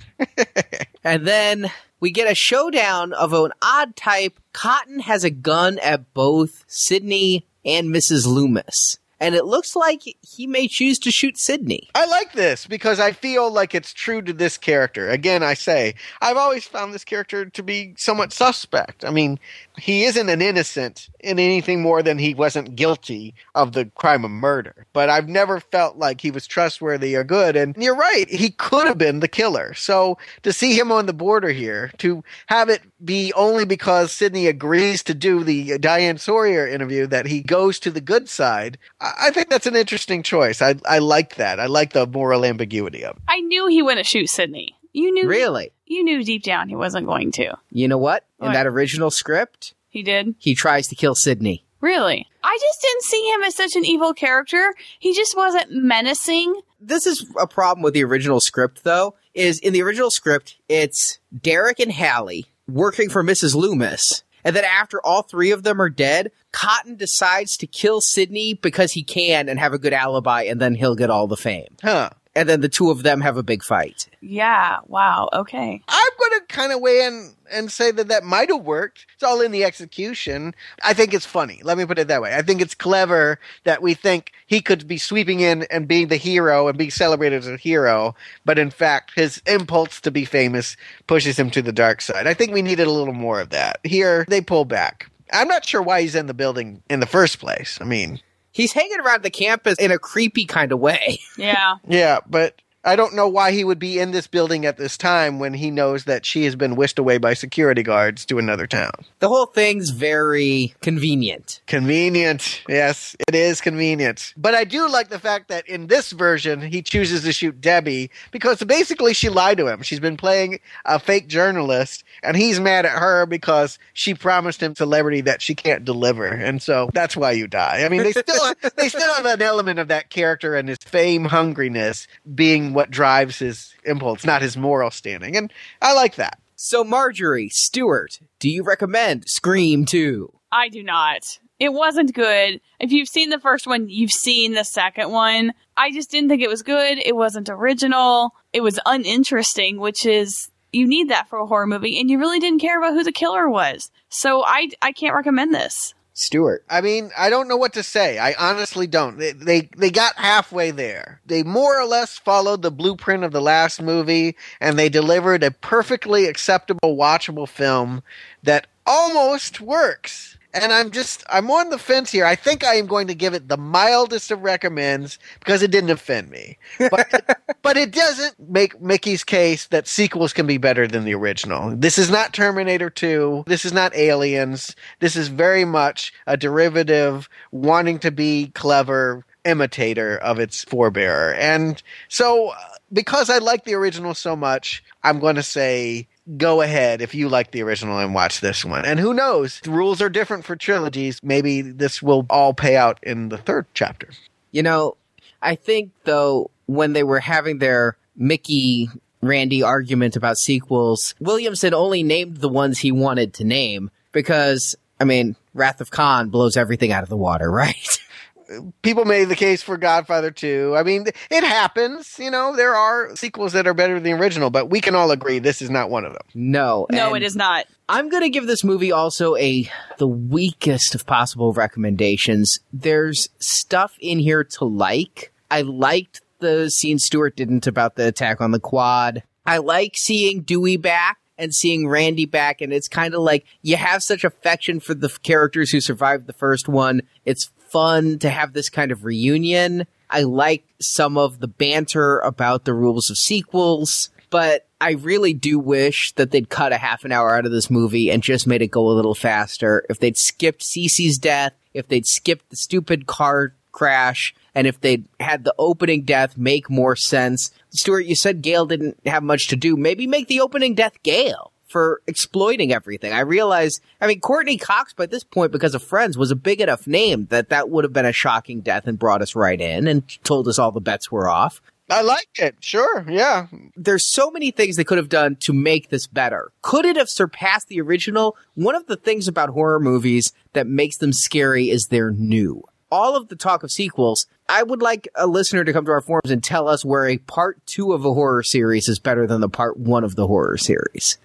And then we get a showdown of an odd type. Cotton has a gun at both Sidney and Mrs. Loomis. And it looks like he may choose to shoot Sidney. I like this because I feel like it's true to this character. Again, I say, I've always found this character to be somewhat suspect. I mean, he isn't an innocent in anything more than he wasn't guilty of the crime of murder. But I've never felt like he was trustworthy or good. And you're right, he could have been the killer. So to see him on the border here, to have it be only because Sidney agrees to do the Diane Sawyer interview that he goes to the good side, I I think that's an interesting choice. I, I like that. I like the moral ambiguity of it. I knew he wouldn't shoot Sidney. You knew Really? You knew deep down he wasn't going to. You know what? In What? that original script, He did. he tries to kill Sidney. Really? I just didn't see him as such an evil character. He just wasn't menacing. This is a problem with the original script, though. Is in the original script, it's Derek and Hallie working for Mrs. Loomis. And then after all three of them are dead, Cotton decides to kill Sidney because he can and have a good alibi, and then he'll get all the fame. Huh. And then the two of them have a big fight. Yeah. Wow. Okay. I'm going to kind of weigh in and say that that might have worked. It's all in the execution. I think it's funny. Let me put it that way. I think it's clever that we think he could be sweeping in and being the hero and being celebrated as a hero, but in fact, his impulse to be famous pushes him to the dark side. I think we needed a little more of that. Here, they pull back. I'm not sure why he's in the building in the first place. I mean, He's hanging around the campus in a creepy kind of way. Yeah. yeah, but I don't know why he would be in this building at this time when he knows that she has been whisked away by security guards to another town. The whole thing's very convenient. Convenient. Yes, it is convenient. But I do like the fact that in this version, he chooses to shoot Debbie because basically she lied to him. She's been playing a fake journalist, and he's mad at her because she promised him celebrity that she can't deliver. And so that's why you die. I mean, they still they still have an element of that character and his fame hungriness being what drives his impulse, not his moral standing. And I like that. So, Marjorie, Stewart, do you recommend Scream 2? I do not. It wasn't good. If you've seen the first one, you've seen the second one. I just didn't think it was good. It wasn't original. It was uninteresting, which is you need that for a horror movie, and you really didn't care about who the killer was. So I I can't recommend this. Stewart. I mean, I don't know what to say. I honestly don't. They, they they got halfway there. They more or less followed the blueprint of the last movie, and they delivered a perfectly acceptable, watchable film that almost works. And I'm just I'm on the fence here. I think I am going to give it the mildest of recommends because it didn't offend me. But but it doesn't make Mickey's case that sequels can be better than the original. This is not Terminator 2. This is not Aliens. This is very much a derivative wanting to be clever imitator of its forebearer. And so uh, because I like the original so much, I'm going to say go ahead if you like the original and watch this one. And who knows? The rules are different for trilogies. Maybe this will all pay out in the third chapter. You know, I think, though, when they were having their Mickey Randy argument about sequels, Williamson only named the ones he wanted to name because, I mean, Wrath of Khan blows everything out of the water, right? People made the case for Godfather 2. I mean, it happens. You know, there are sequels that are better than the original, but we can all agree this is not one of them. no. No, it is not. I'm going to give this movie also a the weakest of possible recommendations. There's stuff in here to like. I liked the scene Stewart didn't about the attack on the quad. I like seeing Dewey back and seeing Randy back and it's kind of like you have such affection for the characters who survived the first one. It's fun to have this kind of reunion. I like some of the banter about the rules of sequels, but I really do wish that they'd cut a half an hour out of this movie and just made it go a little faster. If they'd skipped Cici's death, if they'd skipped the stupid car crash, and if they'd had the opening death make more sense. Stuart, you said Gale didn't have much to do. Maybe make the opening death Gale for exploiting everything. I realize, I mean, Courteney Cox by this point, because of Friends, was a big enough name that that would have been a shocking death and brought us right in and told us all the bets were off. I like it. Sure. Yeah. there's so many things they could have done to make this better. Could it have surpassed the original? One of the things about horror movies that makes them scary is they're new. All of the talk of sequels, I would like a listener to come to our forums and tell us where a part two of a horror series is better than the part one of the horror series.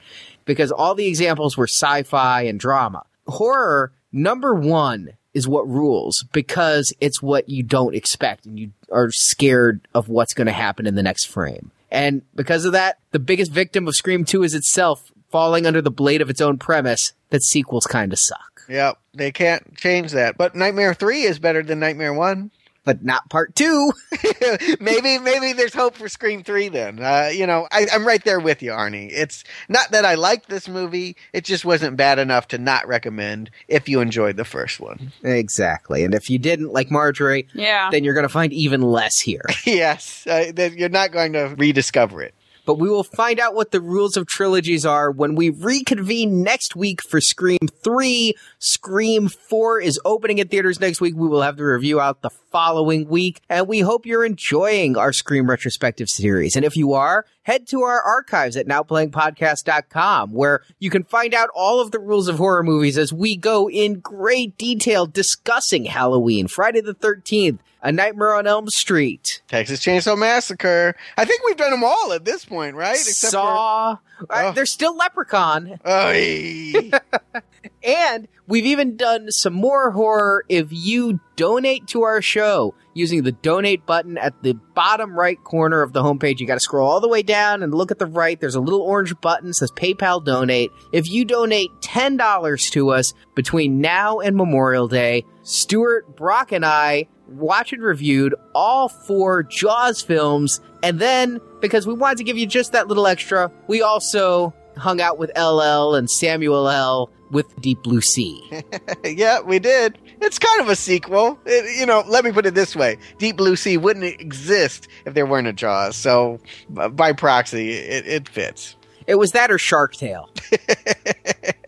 Because all the examples were sci fi and drama. Horror, number one, is what rules because it's what you don't expect and you are scared of what's going to happen in the next frame. And because of that, the biggest victim of Scream 2 is itself falling under the blade of its own premise that sequels kind of suck. Yep, They can't change that. But Nightmare 3 is better than Nightmare 1. But not part 2. maybe maybe there's hope for Scream Three. Then uh, you know I, I'm right there with you, Arnie. It's not that I liked this movie; it just wasn't bad enough to not recommend if you enjoyed the first one. exactly. And if you didn't like Marjorie, Yeah. then you're going to find even less here. yes, uh, that you're not going to rediscover it. but we will find out what the rules of trilogies are when we reconvene next week for Scream 3. Scream 4 is opening in theaters next week. We will have the review out the following week, and we hope you're enjoying our Scream retrospective series. And if you are, head to our archives at nowplayingpodcast.com where you can find out all of the rules of horror movies as we go in great detail discussing Halloween, Friday the 13th, A Nightmare on Elm Street, Texas Chainsaw Massacre. I think we've done them all at this point, right? Saw. Uh, Oh. There's still Leprechaun. For, Oy. And we've even done some more horror if you donate to our show using the donate button at the bottom right corner of the homepage. You got to scroll all the way down and look at the right. There's a little orange button that says PayPal donate. If you donate $10 to us between now and Memorial Day, Stuart, Brock, and I watch and reviewed all four Jaws films. And then, because we wanted to give you just that little extra, we also hung out with LL and Samuel L. with Deep Blue Sea. yeah, we did. It's kind of a sequel. It, you know, let me put it this way: Deep Blue Sea wouldn't exist if there weren't a Jaws. So, uh, by proxy, it, it fits. It was that or Shark Tale.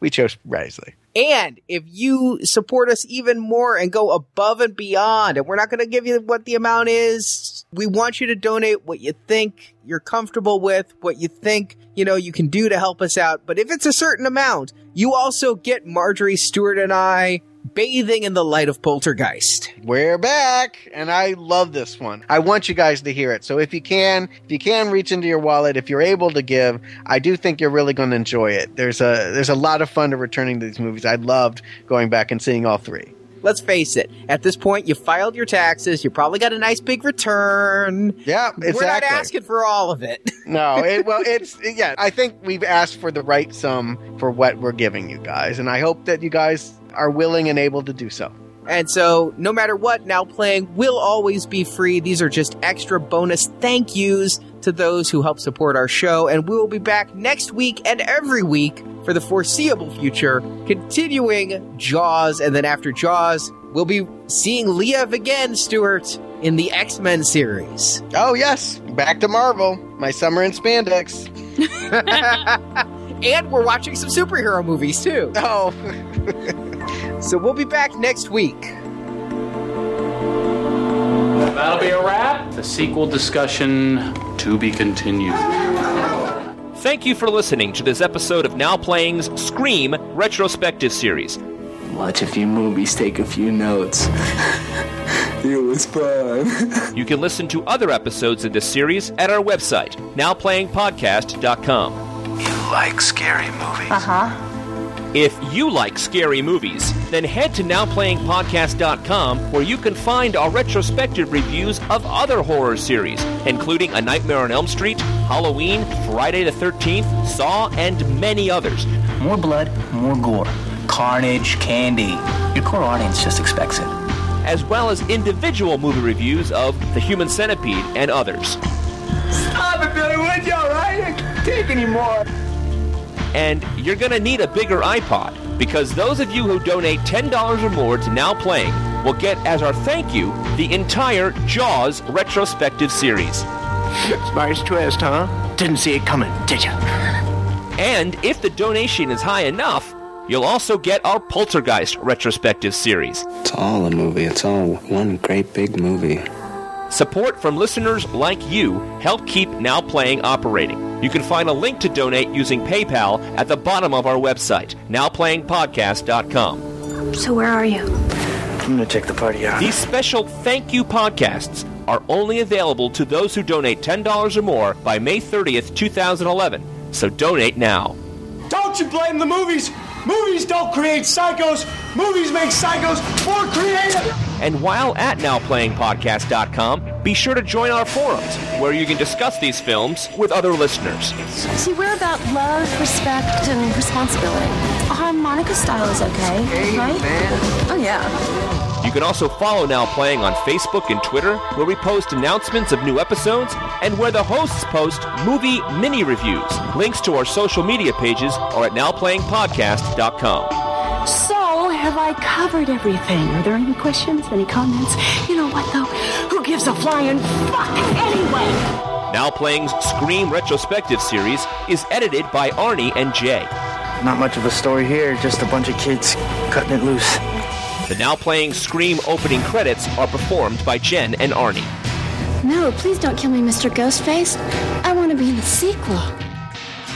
We chose wisely. And if you support us even more and go above and beyond, and we're not going to give you what the amount is, we want you to donate what you think you're comfortable with, what you think, you know, you can do to help us out. But if it's a certain amount, you also get Marjorie Stewart and I bathing in the light of Poltergeist. We're back, and I love this one. I want you guys to hear it. So if you can, if you can reach into your wallet, if you're able to give, I do think you're really going to enjoy it. There's a there's a lot of fun to returning to these movies. I loved going back and seeing all three. Let's face it, at this point, you filed your taxes, you probably got a nice big return. Yeah, exactly. We're not asking for all of it. no, it, well, it's yeah. I think we've asked for the right sum for what we're giving you guys, and I hope that you guys are willing and able to do so. And so, no matter what, Now Playing will always be free. These are just extra bonus thank yous to those who help support our show. And we will be back next week and every week for the foreseeable future, continuing Jaws. And then after Jaws, we'll be seeing Liev again, Stuart, in the X Men series. Oh yes, back to Marvel. My summer in spandex. and we're watching some superhero movies too. Oh, So we'll be back next week. That'll be a wrap. The sequel discussion to be continued. Thank you for listening to this episode of Now Playing's Scream Retrospective Series. Watch a few movies, take a few notes. it was fun. You can listen to other episodes of this series at our website, nowplayingpodcast.com. You like scary movies? Uh-huh. If you like scary movies, then head to nowplayingpodcast.com where you can find our retrospective reviews of other horror series, including A Nightmare on Elm Street, Halloween, Friday the 13th, Saw, and many others. More blood, more gore. Carnage, candy. Your core audience just expects it. as well as individual movie reviews of The Human Centipede and others. Stop it, Billy, would you, alright? I can't take anymore. And you're going to need a bigger iPod because those of you who donate $10 or more to Now Playing will get as our thank you the entire Jaws retrospective series. Spice twist, huh? Didn't see it coming, did ya? And if the donation is high enough, you'll also get our Poltergeist retrospective series. It's all a movie. It's all one great big movie. Support from listeners like you help keep Now Playing operating. You can find a link to donate using PayPal at the bottom of our website, nowplayingpodcast.com. So where are you? I'm gonna take the party out. These special thank you podcasts are only available to those who donate $10 or more by May 30th, 2011. So donate now. Don't you blame the movies! Movies don't create psychos! Movies make psychos more creative! And while at nowplayingpodcast.com, be sure to join our forums where you can discuss these films with other listeners. See, we're about love, respect, and responsibility. A harmonica style is okay, right? Oh, yeah. You can also follow Now Playing on Facebook and Twitter, where we post announcements of new episodes and where the hosts post movie mini reviews. Links to our social media pages are at nowplayingpodcast.com. So, have I covered everything? Are there any questions, any comments? You know what, though? Who gives a flying fuck anyway? Now Now Playing Scream Retrospective series is edited by Arnie and Jay. Not much of a story here, just a bunch of kids cutting it loose. The Now Playing Scream opening credits are performed by Jen and Arnie. No, please don't kill me, Mr. Ghostface. I want to be in the sequel.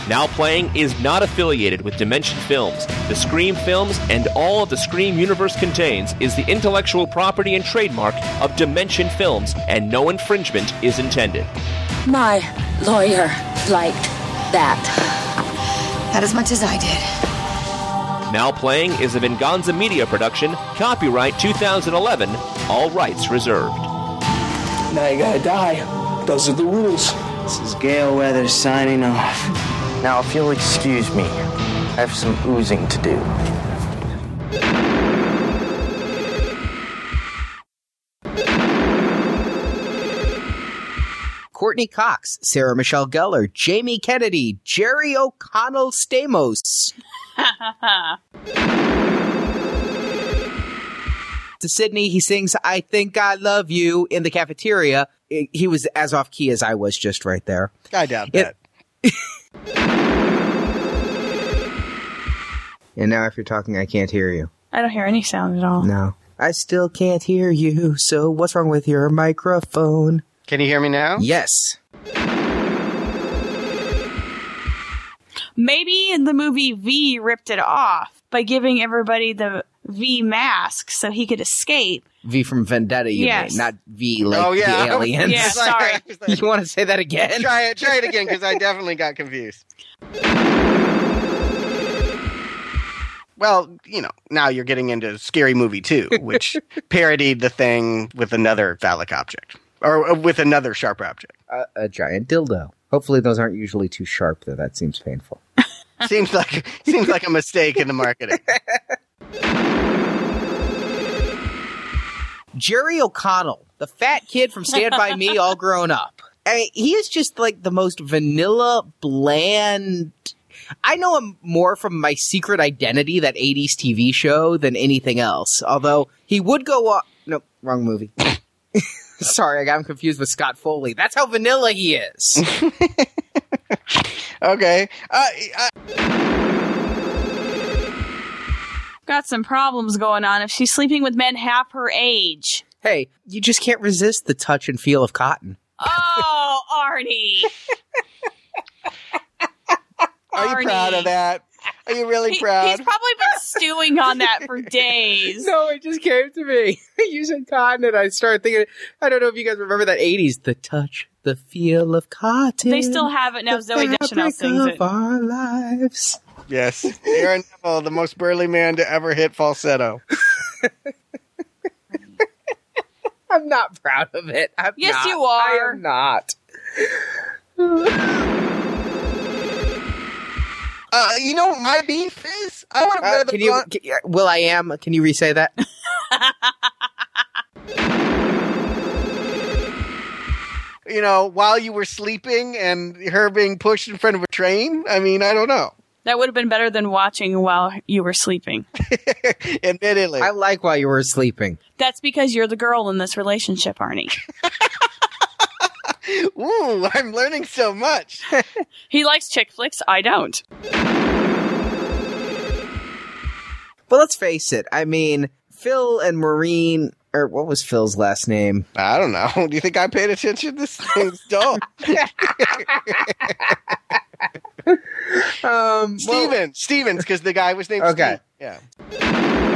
Now Playing is not affiliated with Dimension Films. The Scream films and all the Scream universe contains is the intellectual property and trademark of Dimension Films, and no infringement is intended. My lawyer liked that. Not as much as I did. Now Playing is a Venganza Media production, copyright 2011, all rights reserved. Now you gotta die. Those are the rules. This is Gale Weathers signing off. Now, if you'll excuse me, I have some oozing to do. Courteney Cox, Sarah Michelle Gellar, Jamie Kennedy, Jerry O'Connell Stamos. to Sidney, he sings I Think I Love You in the cafeteria. He was as off key as I was just right there. I doubt It- that. And now, if you're talking, I can't hear you. I don't hear any sound at all. No. I still can't hear you, so what's wrong with your microphone? Can you hear me now? Yes. Maybe in the movie V ripped it off by giving everybody the V mask so he could escape. V from Vendetta, you Yes. mean, not V like oh yeah, the aliens. Yeah, sorry. you want to say that again? try it. Try it again because I definitely got confused. Well, you know, now you're getting into Scary Movie 2, which parodied the thing with another phallic object. Or uh, with another sharp object. A, a giant dildo. Hopefully, those aren't usually too sharp, though. That seems painful. Seems like seems like a mistake in the marketing. Jerry O'Connell, the fat kid from Stand By Me, all grown up. I, he is just like the most vanilla, bland. I know him more from my secret identity, that 80s TV show, than anything else. Although he would go on. No, wrong movie. Sorry, I got him confused with Scott Foley. That's how vanilla he is. okay. Uh, uh, Got some problems going on if she's sleeping with men half her age. hey, you just can't resist the touch and feel of cotton. Oh, Arnie. are you proud of that? Are you really He- proud? he's probably been stewing on that for days. No, it just came to me. you said cotton, and I started thinking. I don't know if you guys remember that '80s, the touch, the feel of cotton. They still have it now. the Zooey Deschanel fabric sings of it. our lives. Yes. Aaron Neville, the most burly man to ever hit falsetto. I'm not proud of it. I'm Yes, not. you are. I am not. Uh, you know what my beef is? I want to Uh, wear the can you? will I am? Can you re-say that? you know, while you were sleeping and her being pushed in front of a train. I mean, I don't know. That would have been better than watching while you were sleeping. Admittedly. I like while you were sleeping. That's because you're the girl in this relationship, Arnie. Ooh, I'm learning so much. He likes chick flicks. I don't. But let's face it. I mean, Phil and Maureen, or what was Phil's last name? I don't know. Do you think I paid attention? This thing's dull. Um, well, Steven. Stevens, because the guy was named Okay. Steve. Yeah.